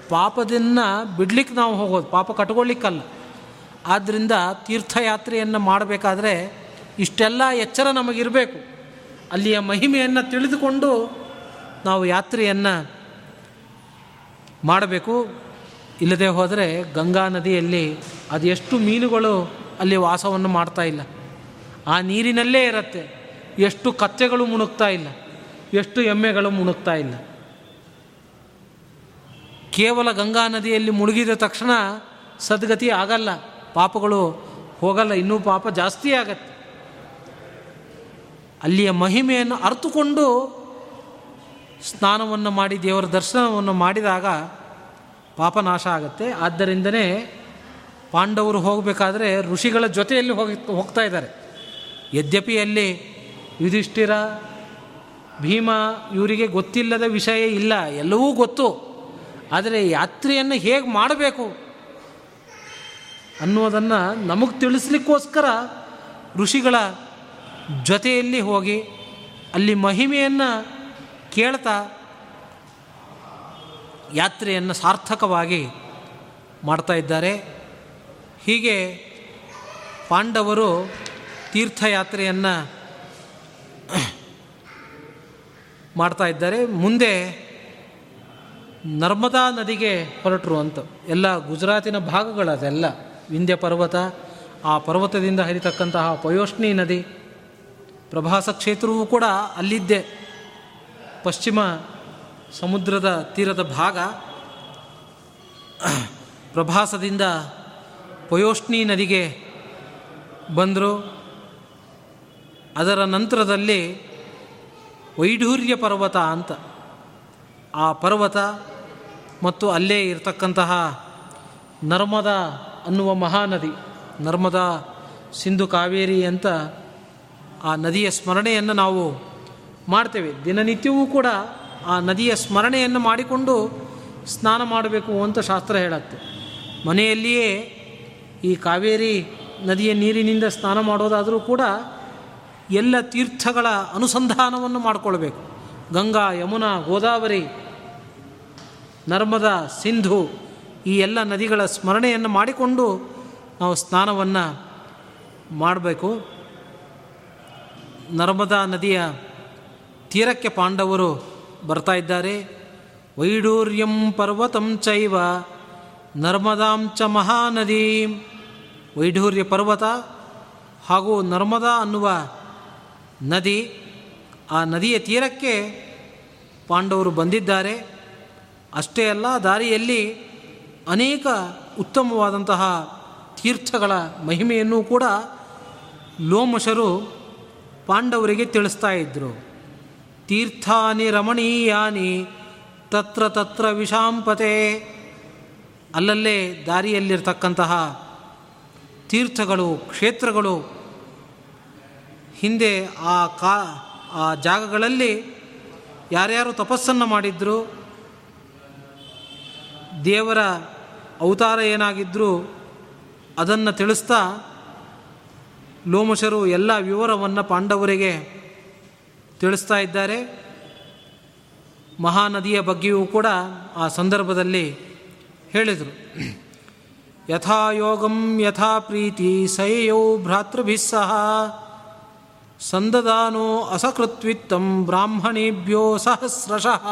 ಪಾಪದಿಂದ ಬಿಡ್ಲಿಕ್ಕೆ ನಾವು ಹೋಗೋದು, ಪಾಪ ಕಟ್ಕೊಳ್ಳಿಕ್ಕಲ್ಲ. ಆದ್ದರಿಂದ ತೀರ್ಥಯಾತ್ರೆಯನ್ನು ಮಾಡಬೇಕಾದ್ರೆ ಇಷ್ಟೆಲ್ಲ ಎಚ್ಚರ ನಮಗಿರಬೇಕು. ಅಲ್ಲಿಯ ಮಹಿಮೆಯನ್ನು ತಿಳಿದುಕೊಂಡು ನಾವು ಯಾತ್ರೆಯನ್ನು ಮಾಡಬೇಕು. ಇಲ್ಲದೆ ಹೋದರೆ ಗಂಗಾ ನದಿಯಲ್ಲಿ ಅದೆಷ್ಟು ಮೀನುಗಳು ಅಲ್ಲಿ ವಾಸವನ್ನು ಮಾಡ್ತಾ ಇಲ್ಲ. ಆ ನೀರಿನಲ್ಲೇ ಇರುತ್ತೆ. ಎಷ್ಟು ಕತ್ತೆಗಳು ಮುಣುಕ್ತಾ ಇಲ್ಲ. ಎಷ್ಟು ಎಮ್ಮೆಗಳು ಮುಣುಕ್ತಾ ಇಲ್ಲ. ಕೇವಲ ಗಂಗಾ ನದಿಯಲ್ಲಿ ಮುಳುಗಿದ ತಕ್ಷಣ ಸದ್ಗತಿ ಆಗಲ್ಲ. ಪಾಪಗಳು ಹೋಗಲ್ಲ. ಇನ್ನೂ ಪಾಪ ಜಾಸ್ತಿ ಆಗತ್ತೆ. ಅಲ್ಲಿಯ ಮಹಿಮೆಯನ್ನು ಅರ್ಥಕೊಂಡು ಸ್ನಾನವನ್ನು ಮಾಡಿ ದೇವರ ದರ್ಶನವನ್ನು ಮಾಡಿದಾಗ ಪಾಪನಾಶ ಆಗುತ್ತೆ. ಆದ್ದರಿಂದನೇ ಪಾಂಡವರು ಹೋಗಬೇಕಾದ್ರೆ ಋಷಿಗಳ ಜೊತೆಯಲ್ಲಿ ಹೋಗಿ ಹೋಗ್ತಾ ಇದ್ದಾರೆ. ಯದ್ಯಪಿ ಅಲ್ಲಿ ಯುಧಿಷ್ಠಿರ, ಭೀಮ ಇವರಿಗೆ ಗೊತ್ತಿಲ್ಲದ ವಿಷಯ ಇಲ್ಲ, ಎಲ್ಲವೂ ಗೊತ್ತು. ಆದರೆ ಯಾತ್ರೆಯನ್ನು ಹೇಗೆ ಮಾಡಬೇಕು ಅನ್ನೋದನ್ನು ನಮಗೆ ತಿಳಿಸ್ಲಿಕ್ಕೋಸ್ಕರ ಋಷಿಗಳ ಜೊತೆಯಲ್ಲಿ ಹೋಗಿ ಅಲ್ಲಿ ಮಹಿಮೆಯನ್ನು ಕೇಳ್ತಾ ಯಾತ್ರೆಯನ್ನು ಸಾರ್ಥಕವಾಗಿ ಮಾಡ್ತಾ ಇದ್ದಾರೆ. ಹೀಗೆ ಪಾಂಡವರು ತೀರ್ಥಯಾತ್ರೆಯನ್ನು ಮಾಡ್ತಾ ಇದ್ದಾರೆ. ಮುಂದೆ ನರ್ಮದಾ ನದಿಗೆ ಹೊರಟರು ಅಂತ. ಎಲ್ಲ ಗುಜರಾತಿನ ಭಾಗಗಳದೆಲ್ಲ ವಿಂಧ್ಯ ಪರ್ವತ, ಆ ಪರ್ವತದಿಂದ ಹರಿತಕ್ಕಂತಹ ಪಯೋಷ್ಣಿ ನದಿ, ಪ್ರಭಾಸ ಕ್ಷೇತ್ರವೂ ಕೂಡ ಅಲ್ಲಿದ್ದೆ. ಪಶ್ಚಿಮ ಸಮುದ್ರದ ತೀರದ ಭಾಗ ಪ್ರಭಾಸದಿಂದ ಪಯೋಷ್ಣಿ ನದಿಗೆ ಬಂದರು. ಅದರ ನಂತರದಲ್ಲಿ ವೈಢೂರ್ಯ ಪರ್ವತ ಅಂತ. ಆ ಪರ್ವತ ಮತ್ತು ಅಲ್ಲೇ ಇರತಕ್ಕಂತಹ ನರ್ಮದಾ ಅನ್ನುವ ಮಹಾನದಿ, ನರ್ಮದಾ ಸಿಂಧು ಕಾವೇರಿ ಅಂತ ಆ ನದಿಯ ಸ್ಮರಣೆಯನ್ನು ನಾವು ಮಾಡ್ತೇವೆ. ದಿನನಿತ್ಯವೂ ಕೂಡ ಆ ನದಿಯ ಸ್ಮರಣೆಯನ್ನು ಮಾಡಿಕೊಂಡು ಸ್ನಾನ ಮಾಡಬೇಕು ಅಂತ ಶಾಸ್ತ್ರ ಹೇಳುತ್ತೆ. ಮನೆಯಲ್ಲಿಯೇ ಈ ಕಾವೇರಿ ನದಿಯ ನೀರಿನಿಂದ ಸ್ನಾನ ಮಾಡೋದಾದರೂ ಕೂಡ ಎಲ್ಲ ತೀರ್ಥಗಳ ಅನುಸಂಧಾನವನ್ನು ಮಾಡಿಕೊಳ್ಬೇಕು. ಗಂಗಾ, ಯಮುನಾ, ಗೋದಾವರಿ, ನರ್ಮದಾ, ಸಿಂಧು ಈ ಎಲ್ಲ ನದಿಗಳ ಸ್ಮರಣೆಯನ್ನು ಮಾಡಿಕೊಂಡು ನಾವು ಸ್ನಾನವನ್ನು ಮಾಡಬೇಕು. ನರ್ಮದಾ ನದಿಯ ತೀರಕ್ಕೆ ಪಾಂಡವರು ಬರ್ತಾ ಇದ್ದಾರೆ. ವೈಡೂರ್ಯಂ ಪರ್ವತಂ ಚೈವ ನರ್ಮದಾಂ ಚ ಮಹಾನದಿ. ವೈಢೂರ್ಯ ಪರ್ವತ ಹಾಗೂ ನರ್ಮದಾ ಅನ್ನುವ ನದಿ, ಆ ನದಿಯ ತೀರಕ್ಕೆ ಪಾಂಡವರು ಬಂದಿದ್ದಾರೆ. ಅಷ್ಟೇ ಅಲ್ಲ, ದಾರಿಯಲ್ಲಿ ಅನೇಕ ಉತ್ತಮವಾದಂತಹ ತೀರ್ಥಗಳ ಮಹಿಮೆಯನ್ನು ಕೂಡ ಲೋಮಶರು ಪಾಂಡವರಿಗೆ ತಿಳಿಸ್ತಾ ಇದ್ದರು ತೀರ್ಥಾನಿ ರಮಣೀಯಾನಿ ತತ್ರ ತತ್ರ ವಿಷಾಂಪತೆ ಅಲ್ಲಲ್ಲೇ ದಾರಿಯಲ್ಲಿರ್ತಕ್ಕಂತಹ ತೀರ್ಥಗಳು, ಕ್ಷೇತ್ರಗಳು ಹಿಂದೆ ಆ ಕಾ, ಆ ಜಾಗಗಳಲ್ಲಿ ಯಾರ್ಯಾರು ತಪಸ್ಸನ್ನು ಮಾಡಿದ್ರು, ದೇವರ ಅವತಾರ ಏನಾಗಿದ್ದರೂ ಅದನ್ನು ತಿಳಿಸ್ತಾ ಲೋಮಶರು ಎಲ್ಲ ವಿವರವನ್ನು ಪಾಂಡವರಿಗೆ ತಿಳಿಸ್ತಾ ಇದ್ದಾರೆ. ಮಹಾನದಿಯ ಬಗ್ಗೆಯೂ ಕೂಡ ಆ ಸಂದರ್ಭದಲ್ಲಿ ಹೇಳಿದರು. ಯಥಾ ಯೋಗಂ ಯಥಾ ಪ್ರೀತಿ ಸಯಯೌ ಭ್ರಾತೃಭಿಸ್ಸಹ ಸಂದದಾನೋ ಅಸಕೃತ್ವಿತ್ತಂ ಬ್ರಾಹ್ಮಣೇಭ್ಯೋ ಸಹಸ್ರಶಃ.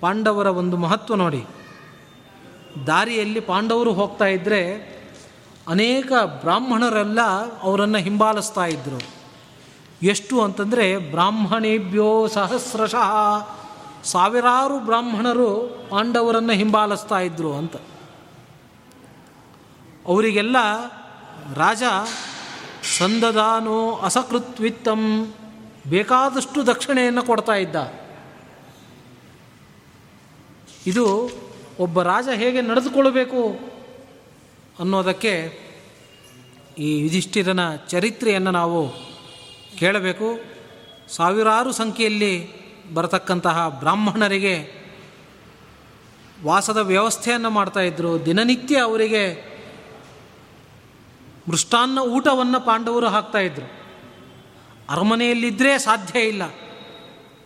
ಪಾಂಡವರ ಒಂದು ಮಹತ್ವ ನೋಡಿ. ದಾರಿಯಲ್ಲಿ ಪಾಂಡವರು ಹೋಗ್ತಾ ಇದ್ದರೆ ಅನೇಕ ಬ್ರಾಹ್ಮಣರೆಲ್ಲ ಅವರನ್ನು ಹಿಂಬಾಲಿಸ್ತಾ ಇದ್ದರು ಎಷ್ಟು ಅಂತಂದರೆ ಬ್ರಾಹ್ಮಣೇಭ್ಯೋ ಸಹಸ್ರಶಃ ಸಾವಿರಾರು ಬ್ರಾಹ್ಮಣರು ಪಾಂಡವರನ್ನು ಹಿಂಬಾಲಿಸ್ತಾ ಇದ್ದರು ಅಂತ. ಅವರಿಗೆಲ್ಲ ರಾಜ, ಸಂದದಾನೋ ಅಸಕೃತ್ವಿತ್ತಂ, ಬೇಕಾದಷ್ಟು ದಕ್ಷಿಣೆಯನ್ನು ಕೊಡ್ತಾ ಇದ್ದ. ಇದು ಒಬ್ಬ ರಾಜ ಹೇಗೆ ನಡೆದುಕೊಳ್ಬೇಕು ಅನ್ನೋದಕ್ಕೆ ಈ ಯುಧಿಷ್ಠಿರನ ಚರಿತ್ರೆಯನ್ನು ನಾವು ಕೇಳಬೇಕು. ಸಾವಿರಾರು ಸಂಖ್ಯೆಯಲ್ಲಿ ಬರತಕ್ಕಂತಹ ಬ್ರಾಹ್ಮಣರಿಗೆ ವಾಸದ ವ್ಯವಸ್ಥೆಯನ್ನು ಮಾಡ್ತಾಯಿದ್ರು ದಿನನಿತ್ಯ ಅವರಿಗೆ ಮೃಷ್ಟಾನ್ನ ಊಟವನ್ನು ಪಾಂಡವರು ಹಾಕ್ತಾಯಿದ್ರು ಅರಮನೆಯಲ್ಲಿದ್ದರೆ ಸಾಧ್ಯ ಇಲ್ಲ.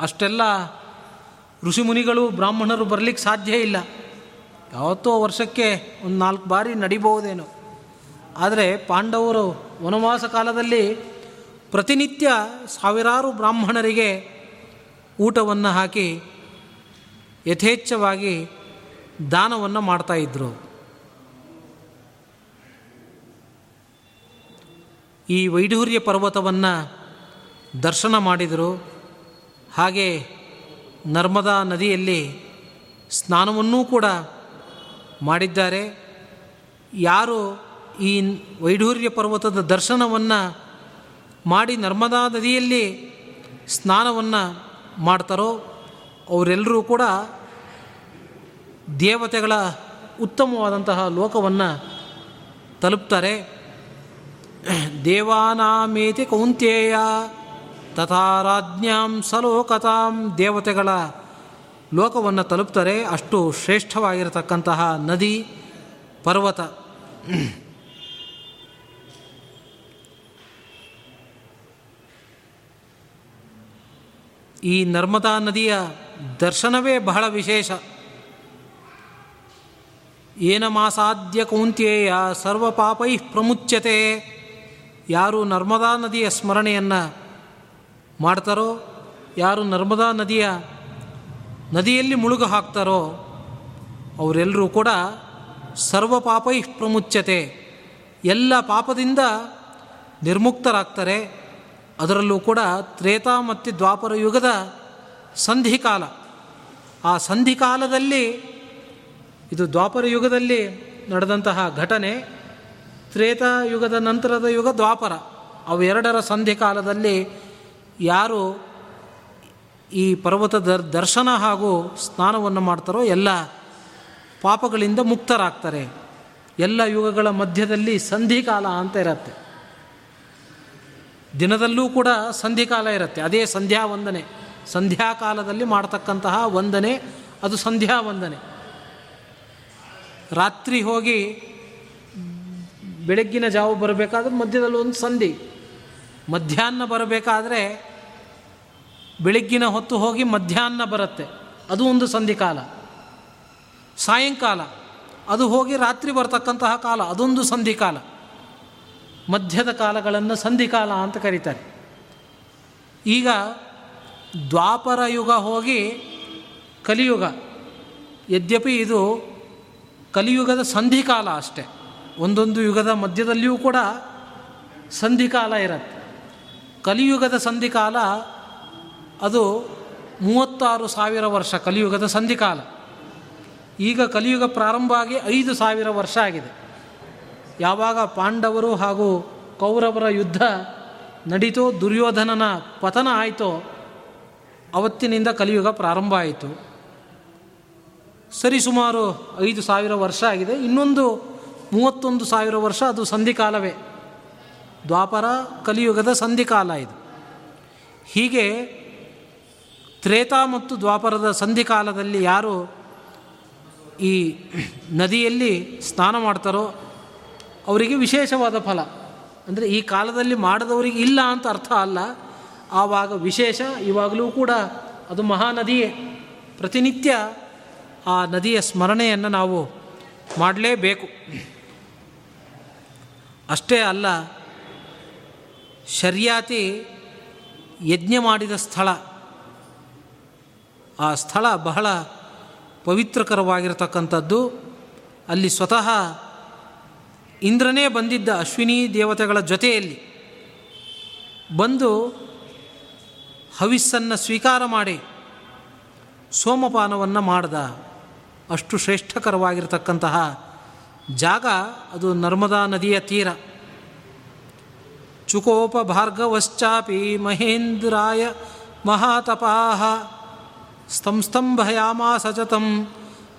ಅಷ್ಟೆಲ್ಲ ಋಷಿಮುನಿಗಳು ಬ್ರಾಹ್ಮಣರು ಬರಲಿಕ್ಕೆ ಸಾಧ್ಯ ಇಲ್ಲ. ಯಾವತ್ತೋ ವರ್ಷಕ್ಕೆ ಒಂದು ನಾಲ್ಕು ಬಾರಿ ನಡಿಬಹುದೇನೋ. ಆದರೆ ಪಾಂಡವರು ವನವಾಸ ಕಾಲದಲ್ಲಿ ಪ್ರತಿನಿತ್ಯ ಸಾವಿರಾರು ಬ್ರಾಹ್ಮಣರಿಗೆ ಊಟವನ್ನು ಹಾಕಿ ಯಥೇಚ್ಛವಾಗಿ ದಾನವನ್ನು ಮಾಡ್ತಾಯಿದ್ರು ಈ ವೈಢೂರ್ಯ ಪರ್ವತವನ್ನು ದರ್ಶನ ಮಾಡಿದರು. ಹಾಗೆ ನರ್ಮದಾ ನದಿಯಲ್ಲಿ ಸ್ನಾನವನ್ನೂ ಕೂಡ ಮಾಡಿದ್ದಾರೆ. ಯಾರು ಈ ವೈಢೂರ್ಯ ಪರ್ವತದ ದರ್ಶನವನ್ನು ಮಾಡಿ ನರ್ಮದಾ ನದಿಯಲ್ಲಿ ಸ್ನಾನವನ್ನು ಮಾಡ್ತಾರೋ ಅವರೆಲ್ಲರೂ ಕೂಡ ದೇವತೆಗಳ ಉತ್ತಮವಾದಂತಹ ಲೋಕವನ್ನು ತಲುಪ್ತಾರೆ. ದೇವಾನಾಮೇತಿ ಕೌಂತ್ಯೇಯ ತಥಾ ರಾಜ್ಞಾಂ ಸಲೋಕತಾಂ ದೇವತೆಗಳ ಲೋಕವನ್ನು ತಲುಪ್ತಾರೆ. ಅಷ್ಟು ಶ್ರೇಷ್ಠವಾಗಿರತಕ್ಕಂತಹ ನದಿ ಪರ್ವತ. ಈ ನರ್ಮದಾ ನದಿಯ ದರ್ಶನವೇ ಬಹಳ ವಿಶೇಷ. ಏನ ಮಾಸಾದ್ಯ ಕೌಂತ್ಯೇಯ ಸರ್ವ ಪಾಪೈ ಪ್ರಮುಚ್ಯತೆ. ಯಾರು ನರ್ಮದಾ ನದಿಯ ಸ್ಮರಣೆಯನ್ನು ಮಾಡ್ತಾರೋ, ಯಾರು ನರ್ಮದಾ ನದಿಯ ನದಿಯಲ್ಲಿ ಮುಳುಗು ಹಾಕ್ತಾರೋ ಅವರೆಲ್ಲರೂ ಕೂಡ ಸರ್ವ ಪಾಪೈ ಪ್ರಮುಚ್ಯತೆ. ಎಲ್ಲ ಪಾಪದಿಂದ ನಿರ್ಮುಕ್ತರಾಗ್ತಾರೆ. ಅದರಲ್ಲೂ ಕೂಡ ತ್ರೇತಾ ಮತ್ತು ದ್ವಾಪರ ಯುಗದ ಸಂಧಿಕಾಲ. ಆ ಸಂಧಿಕಾಲದಲ್ಲಿ, ಇದು ದ್ವಾಪರ ಯುಗದಲ್ಲಿ ನಡೆದಂತಹ ಘಟನೆ, ತ್ರೇತಾ ಯುಗದ ನಂತರದ ಯುಗ ದ್ವಾಪರ. ಅವೆರಡರ ಸಂಧಿಕಾಲದಲ್ಲಿ ಯಾರು ಈ ಪರ್ವತದ ದರ್ಶನ ಹಾಗೂ ಸ್ನಾನವನ್ನು ಮಾಡ್ತಾರೋ ಎಲ್ಲ ಪಾಪಗಳಿಂದ ಮುಕ್ತರಾಗ್ತಾರೆ. ಎಲ್ಲ ಯುಗಗಳ ಮಧ್ಯದಲ್ಲಿ ಸಂಧಿಕಾಲ ಅಂತ ಇರುತ್ತೆ. ದಿನದಲ್ಲೂ ಕೂಡ ಸಂಧಿಕಾಲ ಇರುತ್ತೆ. ಅದೇ ಸಂಧ್ಯಾ ವಂದನೆ. ಸಂಧ್ಯಾಕಾಲದಲ್ಲಿ ಮಾಡ್ತಕ್ಕಂತಹ ವಂದನೆ, ಅದು ಸಂಧ್ಯಾ ವಂದನೆ. ರಾತ್ರಿ ಹೋಗಿ ಬೆಳಗ್ಗಿನ ಜಾವ ಬರಬೇಕಾದ್ರೆ ಮಧ್ಯದಲ್ಲಿ ಒಂದು ಸಂಧಿ ಮಧ್ಯಾಹ್ನ ಬರಬೇಕಾದ್ರೆ ಬೆಳಗ್ಗಿನ ಹೊತ್ತು ಹೋಗಿ ಮಧ್ಯಾಹ್ನ ಬರುತ್ತೆ. ಅದು ಒಂದು ಸಂಧಿಕಾಲ ಸಾಯಂಕಾಲ. ಅದು ಹೋಗಿ ರಾತ್ರಿ ಬರ್ತಕ್ಕಂತಹ ಕಾಲ. ಅದೊಂದು ಸಂಧಿಕಾಲ ಮಧ್ಯದ ಕಾಲಗಳನ್ನು ಸಂಧಿಕಾಲ ಅಂತ ಕರೀತಾರೆ. ಈಗ ದ್ವಾಪರ ಯುಗ ಹೋಗಿ ಕಲಿಯುಗ. ಯದ್ಯಪಿ ಇದು ಕಲಿಯುಗದ ಸಂಧಿಕಾಲ ಅಷ್ಟೆ. ಒಂದೊಂದು ಯುಗದ ಮಧ್ಯದಲ್ಲಿಯೂ ಕೂಡ ಸಂಧಿಕಾಲ ಇರುತ್ತೆ. ಕಲಿಯುಗದ ಸಂಧಿಕಾಲ ಅದು ಮೂವತ್ತಾರು ಸಾವಿರ ವರ್ಷ ಕಲಿಯುಗದ ಸಂಧಿಕಾಲ. ಈಗ ಕಲಿಯುಗ ಪ್ರಾರಂಭ ಆಗಿ ಐದು ಸಾವಿರ ವರ್ಷ ಆಗಿದೆ. ಯಾವಾಗ ಪಾಂಡವರು ಹಾಗೂ ಕೌರವರ ಯುದ್ಧ ನಡೀತು ದುರ್ಯೋಧನನ ಪತನ ಆಯಿತೋ ಅವತ್ತಿನಿಂದ ಕಲಿಯುಗ ಪ್ರಾರಂಭ ಆಯಿತು. ಸರಿ, ಸುಮಾರು ಐದು ಸಾವಿರ ವರ್ಷ ಆಗಿದೆ. ಇನ್ನೊಂದು ಮೂವತ್ತೊಂದು ಸಾವಿರ ವರ್ಷ ಅದು ಸಂಧಿಕಾಲವೇ. ದ್ವಾಪರ ಕಲಿಯುಗದ ಸಂಧಿಕಾಲ ಇದು. ಹೀಗೆ ತ್ರೇತಾ ಮತ್ತು ದ್ವಾಪರದ ಸಂಧಿಕಾಲದಲ್ಲಿ ಯಾರು ಈ ನದಿಯಲ್ಲಿ ಸ್ನಾನ ಮಾಡ್ತಾರೋ ಅವರಿಗೆ ವಿಶೇಷವಾದ ಫಲ. ಅಂದರೆ ಈ ಕಾಲದಲ್ಲಿ ಮಾಡಿದವರಿಗೆ ಇಲ್ಲ ಅಂತ ಅರ್ಥ ಅಲ್ಲ. ಆವಾಗ ವಿಶೇಷ, ಇವಾಗಲೂ ಕೂಡ ಅದು ಮಹಾನದಿಯೇ. ಪ್ರತಿನಿತ್ಯ ಆ ನದಿಯ ಸ್ಮರಣೆಯನ್ನು ನಾವು ಮಾಡಲೇಬೇಕು. ಅಷ್ಟೇ ಅಲ್ಲ, ಶರ್ಯಾತಿ ಯಜ್ಞ ಮಾಡಿದ ಸ್ಥಳ. ಆ ಸ್ಥಳ ಬಹಳ ಪವಿತ್ರಕರವಾಗಿರತಕ್ಕಂಥದ್ದು. ಅಲ್ಲಿ ಸ್ವತಃ ಇಂದ್ರನೇ ಬಂದಿದ್ದ ಅಶ್ವಿನಿ ದೇವತೆಗಳ ಜೊತೆಯಲ್ಲಿ ಬಂದು ಹವಿಸ್ಸನ್ನು ಸ್ವೀಕಾರ ಮಾಡಿ ಸೋಮಪಾನವನ್ನು ಮಾಡಿದ. ಅಷ್ಟು ಶ್ರೇಷ್ಠಕರವಾಗಿರತಕ್ಕಂತಹ ಜಾಗ ಅದು ನರ್ಮದಾ ನದಿಯ ತೀರ. ಚುಕೋಪ ಭಾರ್ಗವಶ್ಚಾಪಿ ಮಹೇಂದ್ರಾಯ ಮಹಾತಪಾಹ ಸ್ತಂಸ್ತಂಭಯಾಮ ಸಜತಂ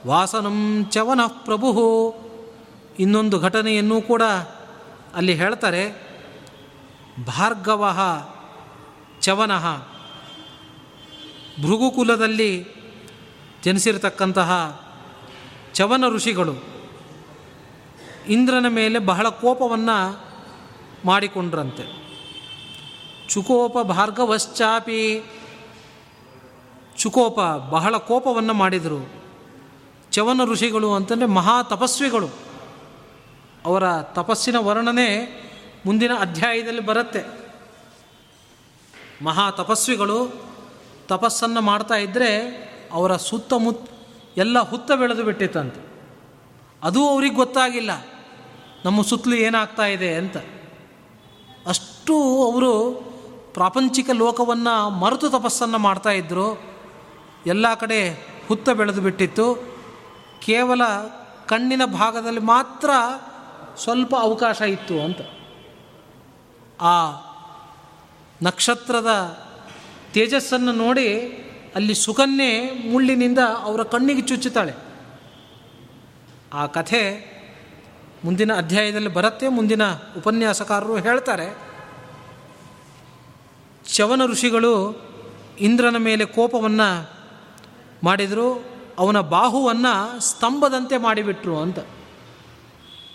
ವಾಸನಂ ಚವನಃ ಪ್ರಭು. ಇನ್ನೊಂದು ಘಟನೆಯನ್ನು ಕೂಡ ಅಲ್ಲಿ ಹೇಳ್ತಾರೆ. ಭಾರ್ಗವ ಚವನಃ. ಭೃಗುಕುಲದಲ್ಲಿ ಜನಿಸಿರತಕ್ಕಂತಹ ಚವನ ಋಷಿಗಳು ಇಂದ್ರನ ಮೇಲೆ ಬಹಳ ಕೋಪವನ್ನು ಮಾಡಿಕೊಂಡ್ರಂತೆ. ಚುಕೋಪ ಭಾರ್ಗವಶ್ಚಾಪಿ ಚುಕೋಪ ಬಹಳ ಕೋಪವನ್ನು ಮಾಡಿದರು. ಚವನ ಋಷಿಗಳು ಅಂತಂದರೆ ಮಹಾ ತಪಸ್ವಿಗಳು. ಅವರ ತಪಸ್ಸಿನ ವರ್ಣನೆ ಮುಂದಿನ ಅಧ್ಯಾಯದಲ್ಲಿ ಬರುತ್ತೆ. ಮಹಾ ತಪಸ್ವಿಗಳು ತಪಸ್ಸನ್ನು ಮಾಡ್ತಾ ಇದ್ದರೆ ಅವರ ಸುತ್ತಮುತ್ತ ಎಲ್ಲ ಹುತ್ತ ಬೆಳೆದು ಬಿಟ್ಟಿತ್ತಂತೆ. ಅದು ಅವ್ರಿಗೆ ಗೊತ್ತಾಗಿಲ್ಲ. ನಮ್ಮ ಸುತ್ತಲೂ ಏನಾಗ್ತಾ ಇದೆ ಅಂತ. ಅಷ್ಟು ಅವರು ಪ್ರಾಪಂಚಿಕ ಲೋಕವನ್ನು ಮರೆತು ತಪಸ್ಸನ್ನು ಮಾಡ್ತಾ ಇದ್ದರು ಎಲ್ಲ ಕಡೆ ಹುತ್ತ ಬೆಳೆದು ಬಿಟ್ಟಿತ್ತು. ಕೇವಲ ಕಣ್ಣಿನ ಭಾಗದಲ್ಲಿ ಮಾತ್ರ ಸ್ವಲ್ಪ ಅವಕಾಶ ಇತ್ತು ಅಂತ. ಆ ನಕ್ಷತ್ರದ ತೇಜಸ್ಸನ್ನು ನೋಡಿ ಅಲ್ಲಿ ಸುಕನ್ಯೆ ಮುಳ್ಳಿನಿಂದ ಅವರ ಕಣ್ಣಿಗೆ ಚುಚ್ಚುತ್ತಾಳೆ. ಆ ಕಥೆ ಮುಂದಿನ ಅಧ್ಯಾಯದಲ್ಲಿ ಬರುತ್ತೆ, ಮುಂದಿನ ಉಪನ್ಯಾಸಕಾರರು ಹೇಳ್ತಾರೆ. ಚವನ ಋಷಿಗಳು ಇಂದ್ರನ ಮೇಲೆ ಕೋಪವನ್ನು ಮಾಡಿದರು, ಅವನ ಬಾಹುವನ್ನು ಸ್ತಂಭದಂತೆ ಮಾಡಿಬಿಟ್ರು ಅಂತ.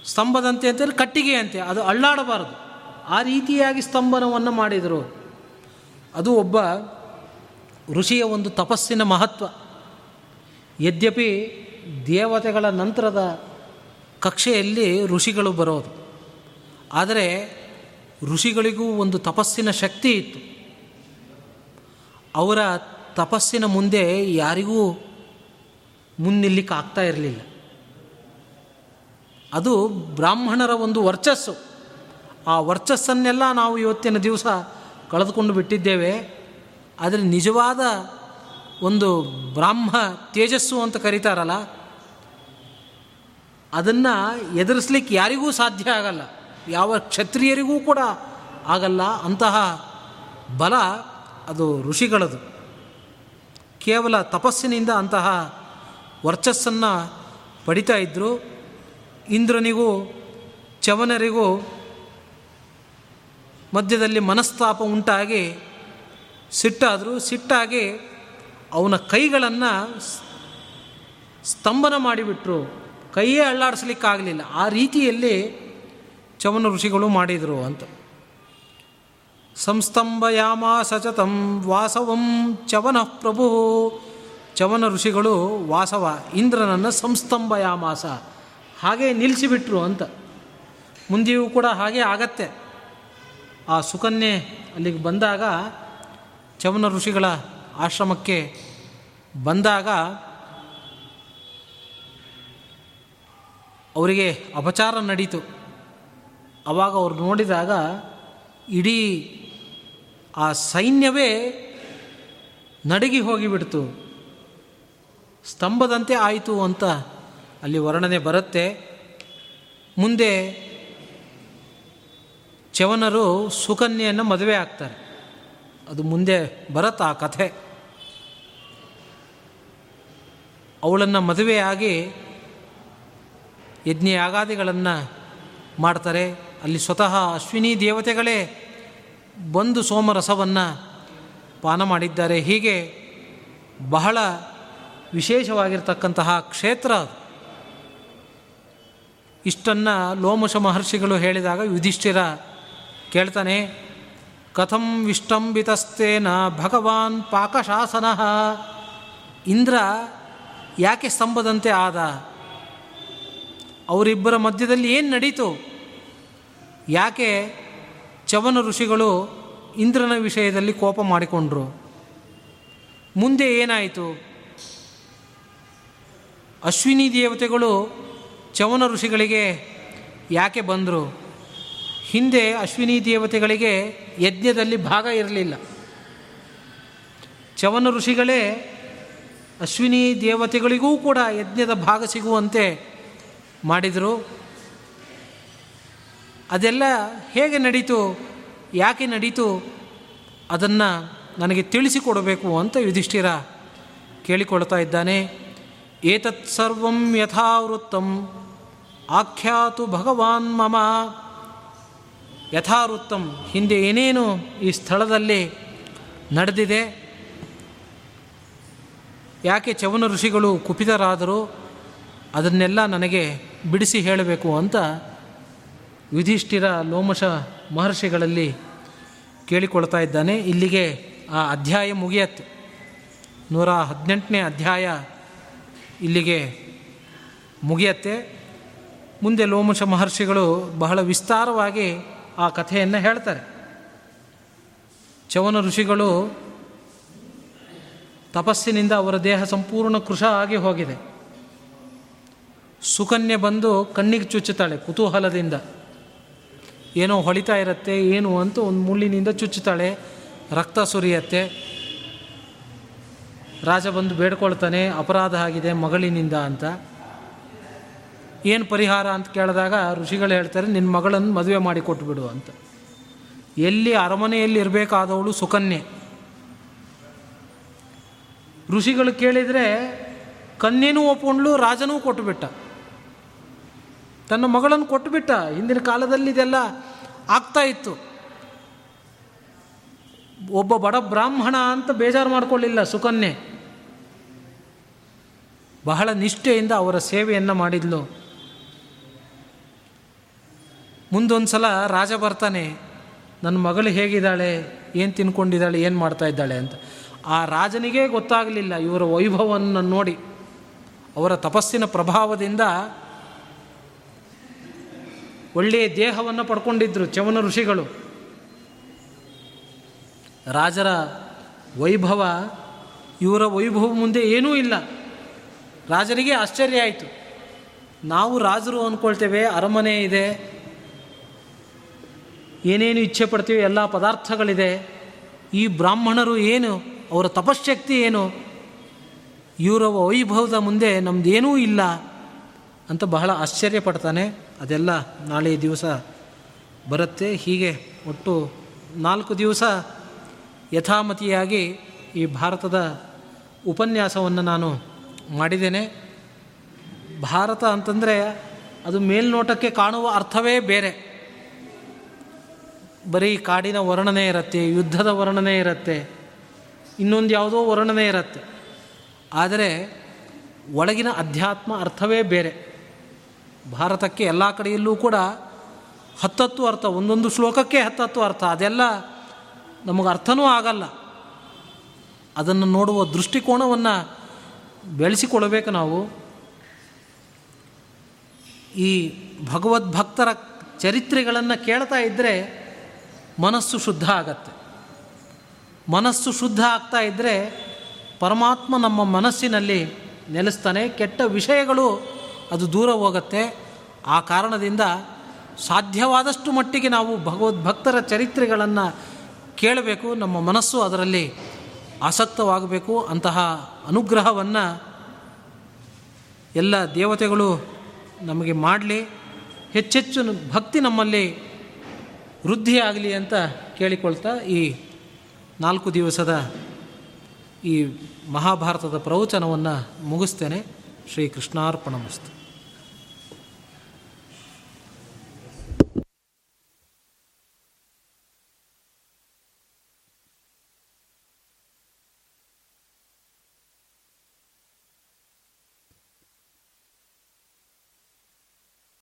ಸ್ತಂಭದಂತೆ ಅಂತೇಳಿ ಕಟ್ಟಿಗೆಯಂತೆ ಅದು ಅಳ್ಳಾಡಬಾರದು. ಆ ರೀತಿಯಾಗಿ ಸ್ತಂಭನವನ್ನು ಮಾಡಿದರು ಅದು ಒಬ್ಬ ಋಷಿಯ ಒಂದು ತಪಸ್ಸಿನ ಮಹತ್ವ. ಯದ್ಯಪಿ ದೇವತೆಗಳ ನಂತರದ ಕಕ್ಷೆಯಲ್ಲಿ ಋಷಿಗಳು ಬರೋದು. ಆದರೆ ಋಷಿಗಳಿಗೂ ಒಂದು ತಪಸ್ಸಿನ ಶಕ್ತಿ ಇತ್ತು. ಅವರ ತಪಸ್ಸಿನ ಮುಂದೆ ಯಾರಿಗೂ ಮುನ್ನಿಲ್ಲಿಕ್ಕೆ ಆಗ್ತಾ ಇರಲಿಲ್ಲ. ಅದು ಬ್ರಾಹ್ಮಣರ ಒಂದು ವರ್ಚಸ್ಸು. ಆ ವರ್ಚಸ್ಸನ್ನೆಲ್ಲ ನಾವು ಇವತ್ತಿನ ದಿವಸ ಕಳೆದುಕೊಂಡು ಬಿಟ್ಟಿದ್ದೇವೆ. ಆದರೆ ನಿಜವಾದ ಒಂದು ಬ್ರಾಹ್ಮ ತೇಜಸ್ಸು ಅಂತ ಕರೀತಾರಲ್ಲ, ಅದನ್ನು ಎದುರಿಸ್ಲಿಕ್ಕೆ ಯಾರಿಗೂ ಸಾಧ್ಯ ಆಗಲ್ಲ. ಯಾವ ಕ್ಷತ್ರಿಯರಿಗೂ ಕೂಡ ಆಗಲ್ಲ. ಅಂತಹ ಬಲ ಅದು ಋಷಿಗಳದು. ಕೇವಲ ತಪಸ್ಸಿನಿಂದ ಅಂತಹ ವರ್ಚಸ್ಸನ್ನು ಪಡಿತಾ ಇದ್ದರು ಇಂದ್ರನಿಗೂ ಚವನರಿಗೂ ಮಧ್ಯದಲ್ಲಿ ಮನಸ್ತಾಪ ಉಂಟಾಗಿ ಸಿಟ್ಟಾದರೂ, ಸಿಟ್ಟಾಗಿ ಅವನ ಕೈಗಳನ್ನು ಸ್ತಂಭನ ಮಾಡಿಬಿಟ್ರು. ಕೈಯೇ ಅಳ್ಳಾಡಿಸ್ಲಿಕ್ಕಾಗಲಿಲ್ಲ. ಆ ರೀತಿಯಲ್ಲಿ ಚವನ ಋಷಿಗಳು ಮಾಡಿದರು ಅಂತ. ಸಂಸ್ತಂಭಯಾಮ ಸಚತಂ ವಾಸವಂ ಚವನ ಪ್ರಭು. ಚವನ ಋಷಿಗಳು ವಾಸವ. ಇಂದ್ರನನ್ನು ಸಂಸ್ತಂಭಯಾಮಾಸ. ಹಾಗೆ ನಿಲ್ಲಿಸಿಬಿಟ್ರು ಅಂತ. ಮುಂದೆಯೂ ಕೂಡ ಹಾಗೆ ಆಗತ್ತೆ. ಆ ಸುಕನ್ಯೆ ಅಲ್ಲಿಗೆ ಬಂದಾಗ, ಚವನ ಋಷಿಗಳ ಆಶ್ರಮಕ್ಕೆ ಬಂದಾಗ ಅವರಿಗೆ ಅಪಚಾರ ನಡೀತು. ಆವಾಗ ಅವ್ರು ನೋಡಿದಾಗ ಇಡೀ ಆ ಸೈನ್ಯವೇ ನಡಗಿ ಹೋಗಿಬಿಡ್ತು. ಸ್ತಂಭದಂತೆ ಆಯಿತು ಅಂತ ಅಲ್ಲಿ ವರ್ಣನೆ ಬರುತ್ತೆ. ಮುಂದೆ ಚವನರು ಸುಕನ್ಯೆಯನ್ನು ಮದುವೆ ಆಗ್ತಾರೆ. ಅದು ಮುಂದೆ ಬರತ್ತೆ ಆ ಕಥೆ. ಅವಳನ್ನು ಮದುವೆಯಾಗಿ ಯಜ್ಞ ಯಾಗಾದಿಗಳನ್ನು ಮಾಡ್ತಾರೆ. ಅಲ್ಲಿ ಸ್ವತಃ ಅಶ್ವಿನಿ ದೇವತೆಗಳೇ ಬಂದು ಸೋಮರಸವನ್ನು ಪಾನ ಮಾಡಿದ್ದಾರೆ. ಹೀಗೆ ಬಹಳ ವಿಶೇಷವಾಗಿರ್ತಕ್ಕಂತಹ ಕ್ಷೇತ್ರ ಅದು. ಇಷ್ಟನ್ನು ಲೋಮಶ ಮಹರ್ಷಿಗಳು ಹೇಳಿದಾಗ ಯುಧಿಷ್ಠಿರ ಕೇಳ್ತಾನೆ, ಕಥಂ ವಿಷ್ಟಂಬಿತಸ್ತೇನ ಭಗವಾನ್ ಪಾಕಶಾಸನ. ಇಂದ್ರ ಯಾಕೆ ಸ್ತಂಭದಂತೆ ಆದ? ಅವರಿಬ್ಬರ ಮಧ್ಯದಲ್ಲಿ ಏನು ನಡೀತು? ಯಾಕೆ ಚವನ ಋಷಿಗಳು ಇಂದ್ರನ ವಿಷಯದಲ್ಲಿ ಕೋಪ ಮಾಡಿಕೊಂಡ್ರು? ಮುಂದೆ ಏನಾಯಿತು? ಅಶ್ವಿನಿ ದೇವತೆಗಳು ಚವನ ಋಷಿಗಳಿಗೆ ಯಾಕೆ ಬಂದರು? ಹಿಂದೆ ಅಶ್ವಿನಿ ದೇವತೆಗಳಿಗೆ ಯಜ್ಞದಲ್ಲಿ ಭಾಗ ಇರಲಿಲ್ಲ. ಚವನ ಋಷಿಗಳೇ ಅಶ್ವಿನಿ ದೇವತೆಗಳಿಗೂ ಕೂಡ ಯಜ್ಞದ ಭಾಗ ಸಿಗುವಂತೆ ಮಾಡಿದರು. ಅದೆಲ್ಲ ಹೇಗೆ ನಡೀತು? ಯಾಕೆ ನಡೀತು? ಅದನ್ನು ನನಗೆ ತಿಳಿಸಿಕೊಡಬೇಕು ಅಂತ ಯುಧಿಷ್ಠಿರ ಕೇಳಿಕೊಳ್ತಾ ಇದ್ದಾನೆ. ಏತತ್ಸರ್ವಂ ಯಥಾವೃತ್ತಂ. ಆಖ್ಯಾತು ಭಗವಾನ್ ಮಮ. ಯಥಾವೃತ್ತಂ ಹಿಂದೆ ಏನೇನು ಈ ಸ್ಥಳದಲ್ಲಿ ನಡೆದಿದೆ. ಯಾಕೆ ಚವನ ಋಷಿಗಳು ಕುಪಿತರಾದರೂ ಅದನ್ನೆಲ್ಲ ನನಗೆ ಬಿಡಿಸಿ ಹೇಳಬೇಕು ಅಂತ ಯುಧಿಷ್ಠಿರ ಲೋಮಶ ಮಹರ್ಷಿಗಳಲ್ಲಿ ಕೇಳಿಕೊಳ್ತಾ ಇದ್ದಾನೆ. ಇಲ್ಲಿಗೆ ಆ ಅಧ್ಯಾಯ ಮುಗಿಯತ್ತೆ. ನೂರ ಹದಿನೆಂಟನೇ ಅಧ್ಯಾಯ ಇಲ್ಲಿಗೆ ಮುಗಿಯತ್ತೆ. ಮುಂದೆ ಲೋಮಶ ಮಹರ್ಷಿಗಳು ಬಹಳ ವಿಸ್ತಾರವಾಗಿ ಆ ಕಥೆಯನ್ನು ಹೇಳ್ತಾರೆ. ಚವನ ಋಷಿಗಳು ತಪಸ್ಸಿನಿಂದ ಅವರ ದೇಹ ಸಂಪೂರ್ಣ ಕೃಶ ಆಗಿ ಹೋಗಿದೆ. ಸುಕನ್ಯೆ ಬಂದು ಕಣ್ಣಿಗೆ ಚುಚ್ಚುತ್ತಾಳೆ ಕುತೂಹಲದಿಂದ. ಏನೋ ಹೊಳಿತಾ ಇರುತ್ತೆ, ಏನು ಅಂತ ಒಂದು ಮುಳ್ಳಿನಿಂದ ಚುಚ್ಚುತ್ತಾಳೆ, ರಕ್ತ ಸುರಿಯತ್ತೆ. ರಾಜ ಬಂದು ಬೇಡ್ಕೊಳ್ತಾನೆ, ಅಪರಾಧ ಆಗಿದೆ ಮಗಳಿನಿಂದ ಅಂತ. ಏನು ಪರಿಹಾರ ಅಂತ ಕೇಳಿದಾಗ ಋಷಿಗಳು ಹೇಳ್ತಾರೆ ನಿನ್ನ ಮಗಳನ್ನು ಮದುವೆ ಮಾಡಿ ಕೊಟ್ಟುಬಿಡು ಅಂತ. ಎಲ್ಲಿ ಅರಮನೆಯಲ್ಲಿ ಇರಬೇಕಾದವಳು ಸುಕನ್ಯೆ. ಋಷಿಗಳು ಕೇಳಿದರೆ, ಕನ್ಯೆನೂ ಒಪ್ಕೊಂಡ್ಲು ರಾಜನೂ ಕೊಟ್ಟುಬಿಟ್ಟ. ತನ್ನ ಮಗಳನ್ನು ಕೊಟ್ಟುಬಿಟ್ಟ. ಹಿಂದಿನ ಕಾಲದಲ್ಲಿ ಇದೆಲ್ಲ ಆಗ್ತಾ ಇತ್ತು. ಒಬ್ಬ ಬಡ ಬ್ರಾಹ್ಮಣ ಅಂತ ಬೇಜಾರು ಮಾಡಿಕೊಳ್ಳಿಲ್ಲ ಸುಕನ್ಯೆ. ಬಹಳ ನಿಷ್ಠೆಯಿಂದ ಅವರ ಸೇವೆಯನ್ನು ಮಾಡಿದ್ಲು. ಮುಂದೊಂದು ಸಲ ರಾಜ ಬರ್ತಾನೆ, ನನ್ನ ಮಗಳು ಹೇಗಿದ್ದಾಳೆ? ಏನು ತಿನ್ಕೊಂಡಿದ್ದಾಳೆ? ಏನು ಮಾಡ್ತಾ ಇದ್ದಾಳೆ? ಅಂತ. ಆ ರಾಜನಿಗೇ ಗೊತ್ತಾಗಲಿಲ್ಲ ಇವರ ವೈಭವವನ್ನು ನೋಡಿ. ಅವರ ತಪಸ್ಸಿನ ಪ್ರಭಾವದಿಂದ ಒಳ್ಳೆಯ ದೇಹವನ್ನು ಪಡ್ಕೊಂಡಿದ್ದರು ಚವನ ಋಷಿಗಳು. ರಾಜರ ವೈಭವ, ಇವರ ವೈಭವ ಮುಂದೆ ಏನೂ ಇಲ್ಲ. ರಾಜರಿಗೆ ಆಶ್ಚರ್ಯ ಆಯಿತು. ನಾವು ರಾಜರು ಅಂದ್ಕೊಳ್ತೇವೆ, ಅರಮನೆ ಇದೆ ಏನೇನು ಇಚ್ಛೆ ಪಡ್ತೀವಿ ಎಲ್ಲ ಪದಾರ್ಥಗಳಿದೆ. ಈ ಬ್ರಾಹ್ಮಣರು ಏನು? ಅವರ ತಪಶಕ್ತಿ ಏನು? ಇವರ ವೈಭವದ ಮುಂದೆ ನಮ್ಮದೇನೂ ಇಲ್ಲ ಅಂತ ಬಹಳ ಆಶ್ಚರ್ಯ ಪಡ್ತಾನೆ. ಅದೆಲ್ಲ ನಾಳೆ ದಿವಸ ಬರುತ್ತೆ. ಹೀಗೆ ಒಟ್ಟು ನಾಲ್ಕು ದಿವಸ ಯಥಾಮತಿಯಾಗಿ ಈ ಭಾರತದ ಉಪನ್ಯಾಸವನ್ನು ನಾನು ಮಾಡಿದ್ದೇನೆ. ಭಾರತ ಅಂತಂದರೆ ಅದು ಮೇಲ್ನೋಟಕ್ಕೆ ಕಾಣುವ ಅರ್ಥವೇ ಬೇರೆ. ಬರೀ ಕಾಡಿನ ವರ್ಣನೆ ಇರುತ್ತೆ, ಯುದ್ಧದ ವರ್ಣನೆ ಇರುತ್ತೆ, ಇನ್ನೊಂದು ಯಾವುದೋ ವರ್ಣನೆ ಇರುತ್ತೆ. ಆದರೆ ಒಳಗಿನ ಅಧ್ಯಾತ್ಮ ಅರ್ಥವೇ ಬೇರೆ. ಭಾರತಕ್ಕೆ ಎಲ್ಲ ಕಡೆಯಲ್ಲೂ ಕೂಡ ಹತ್ತತ್ತು ಅರ್ಥ, ಒಂದೊಂದು ಶ್ಲೋಕಕ್ಕೆ ಹತ್ತತ್ತು ಅರ್ಥ. ಅದೆಲ್ಲ ನಮಗೆ ಅರ್ಥನೂ ಆಗಲ್ಲ. ಅದನ್ನು ನೋಡುವ ದೃಷ್ಟಿಕೋನವನ್ನು ಬೆಳೆಸಿಕೊಳ್ಳಬೇಕು ನಾವು. ಈ ಭಗವದ್ಭಕ್ತರ ಚರಿತ್ರೆಗಳನ್ನು ಕೇಳ್ತಾ ಇದ್ದರೆ ಮನಸ್ಸು ಶುದ್ಧ ಆಗತ್ತೆ. ಮನಸ್ಸು ಶುದ್ಧ ಆಗ್ತಾ ಇದ್ದರೆ ಪರಮಾತ್ಮ ನಮ್ಮ ಮನಸ್ಸಿನಲ್ಲಿ ನೆಲೆಸ್ತಾನೆ, ಕೆಟ್ಟ ವಿಷಯಗಳು ಅದು ದೂರ ಹೋಗುತ್ತೆ. ಆ ಕಾರಣದಿಂದ ಸಾಧ್ಯವಾದಷ್ಟು ಮಟ್ಟಿಗೆ ನಾವು ಭಗವದ್ಭಕ್ತರ ಚರಿತ್ರೆಗಳನ್ನು ಕೇಳಬೇಕು, ನಮ್ಮ ಮನಸ್ಸು ಅದರಲ್ಲಿ ಆಸಕ್ತವಾಗಬೇಕು. ಅಂತಹ ಅನುಗ್ರಹವನ್ನು ಎಲ್ಲ ದೇವತೆಗಳು ನಮಗೆ ಮಾಡಲಿ. ಹೆಚ್ಚೆಚ್ಚು ಭಕ್ತಿ ನಮ್ಮಲ್ಲಿ ವೃದ್ಧಿಯಾಗಲಿ ಅಂತ ಕೇಳಿಕೊಳ್ತಾ ಈ ನಾಲ್ಕು ದಿವಸದ ಈ ಮಹಾಭಾರತದ ಪ್ರವಚನವನ್ನು ಮುಗಿಸ್ತೇನೆ. ಶ್ರೀ ಕೃಷ್ಣಾರ್ಪಣಮಸ್ತು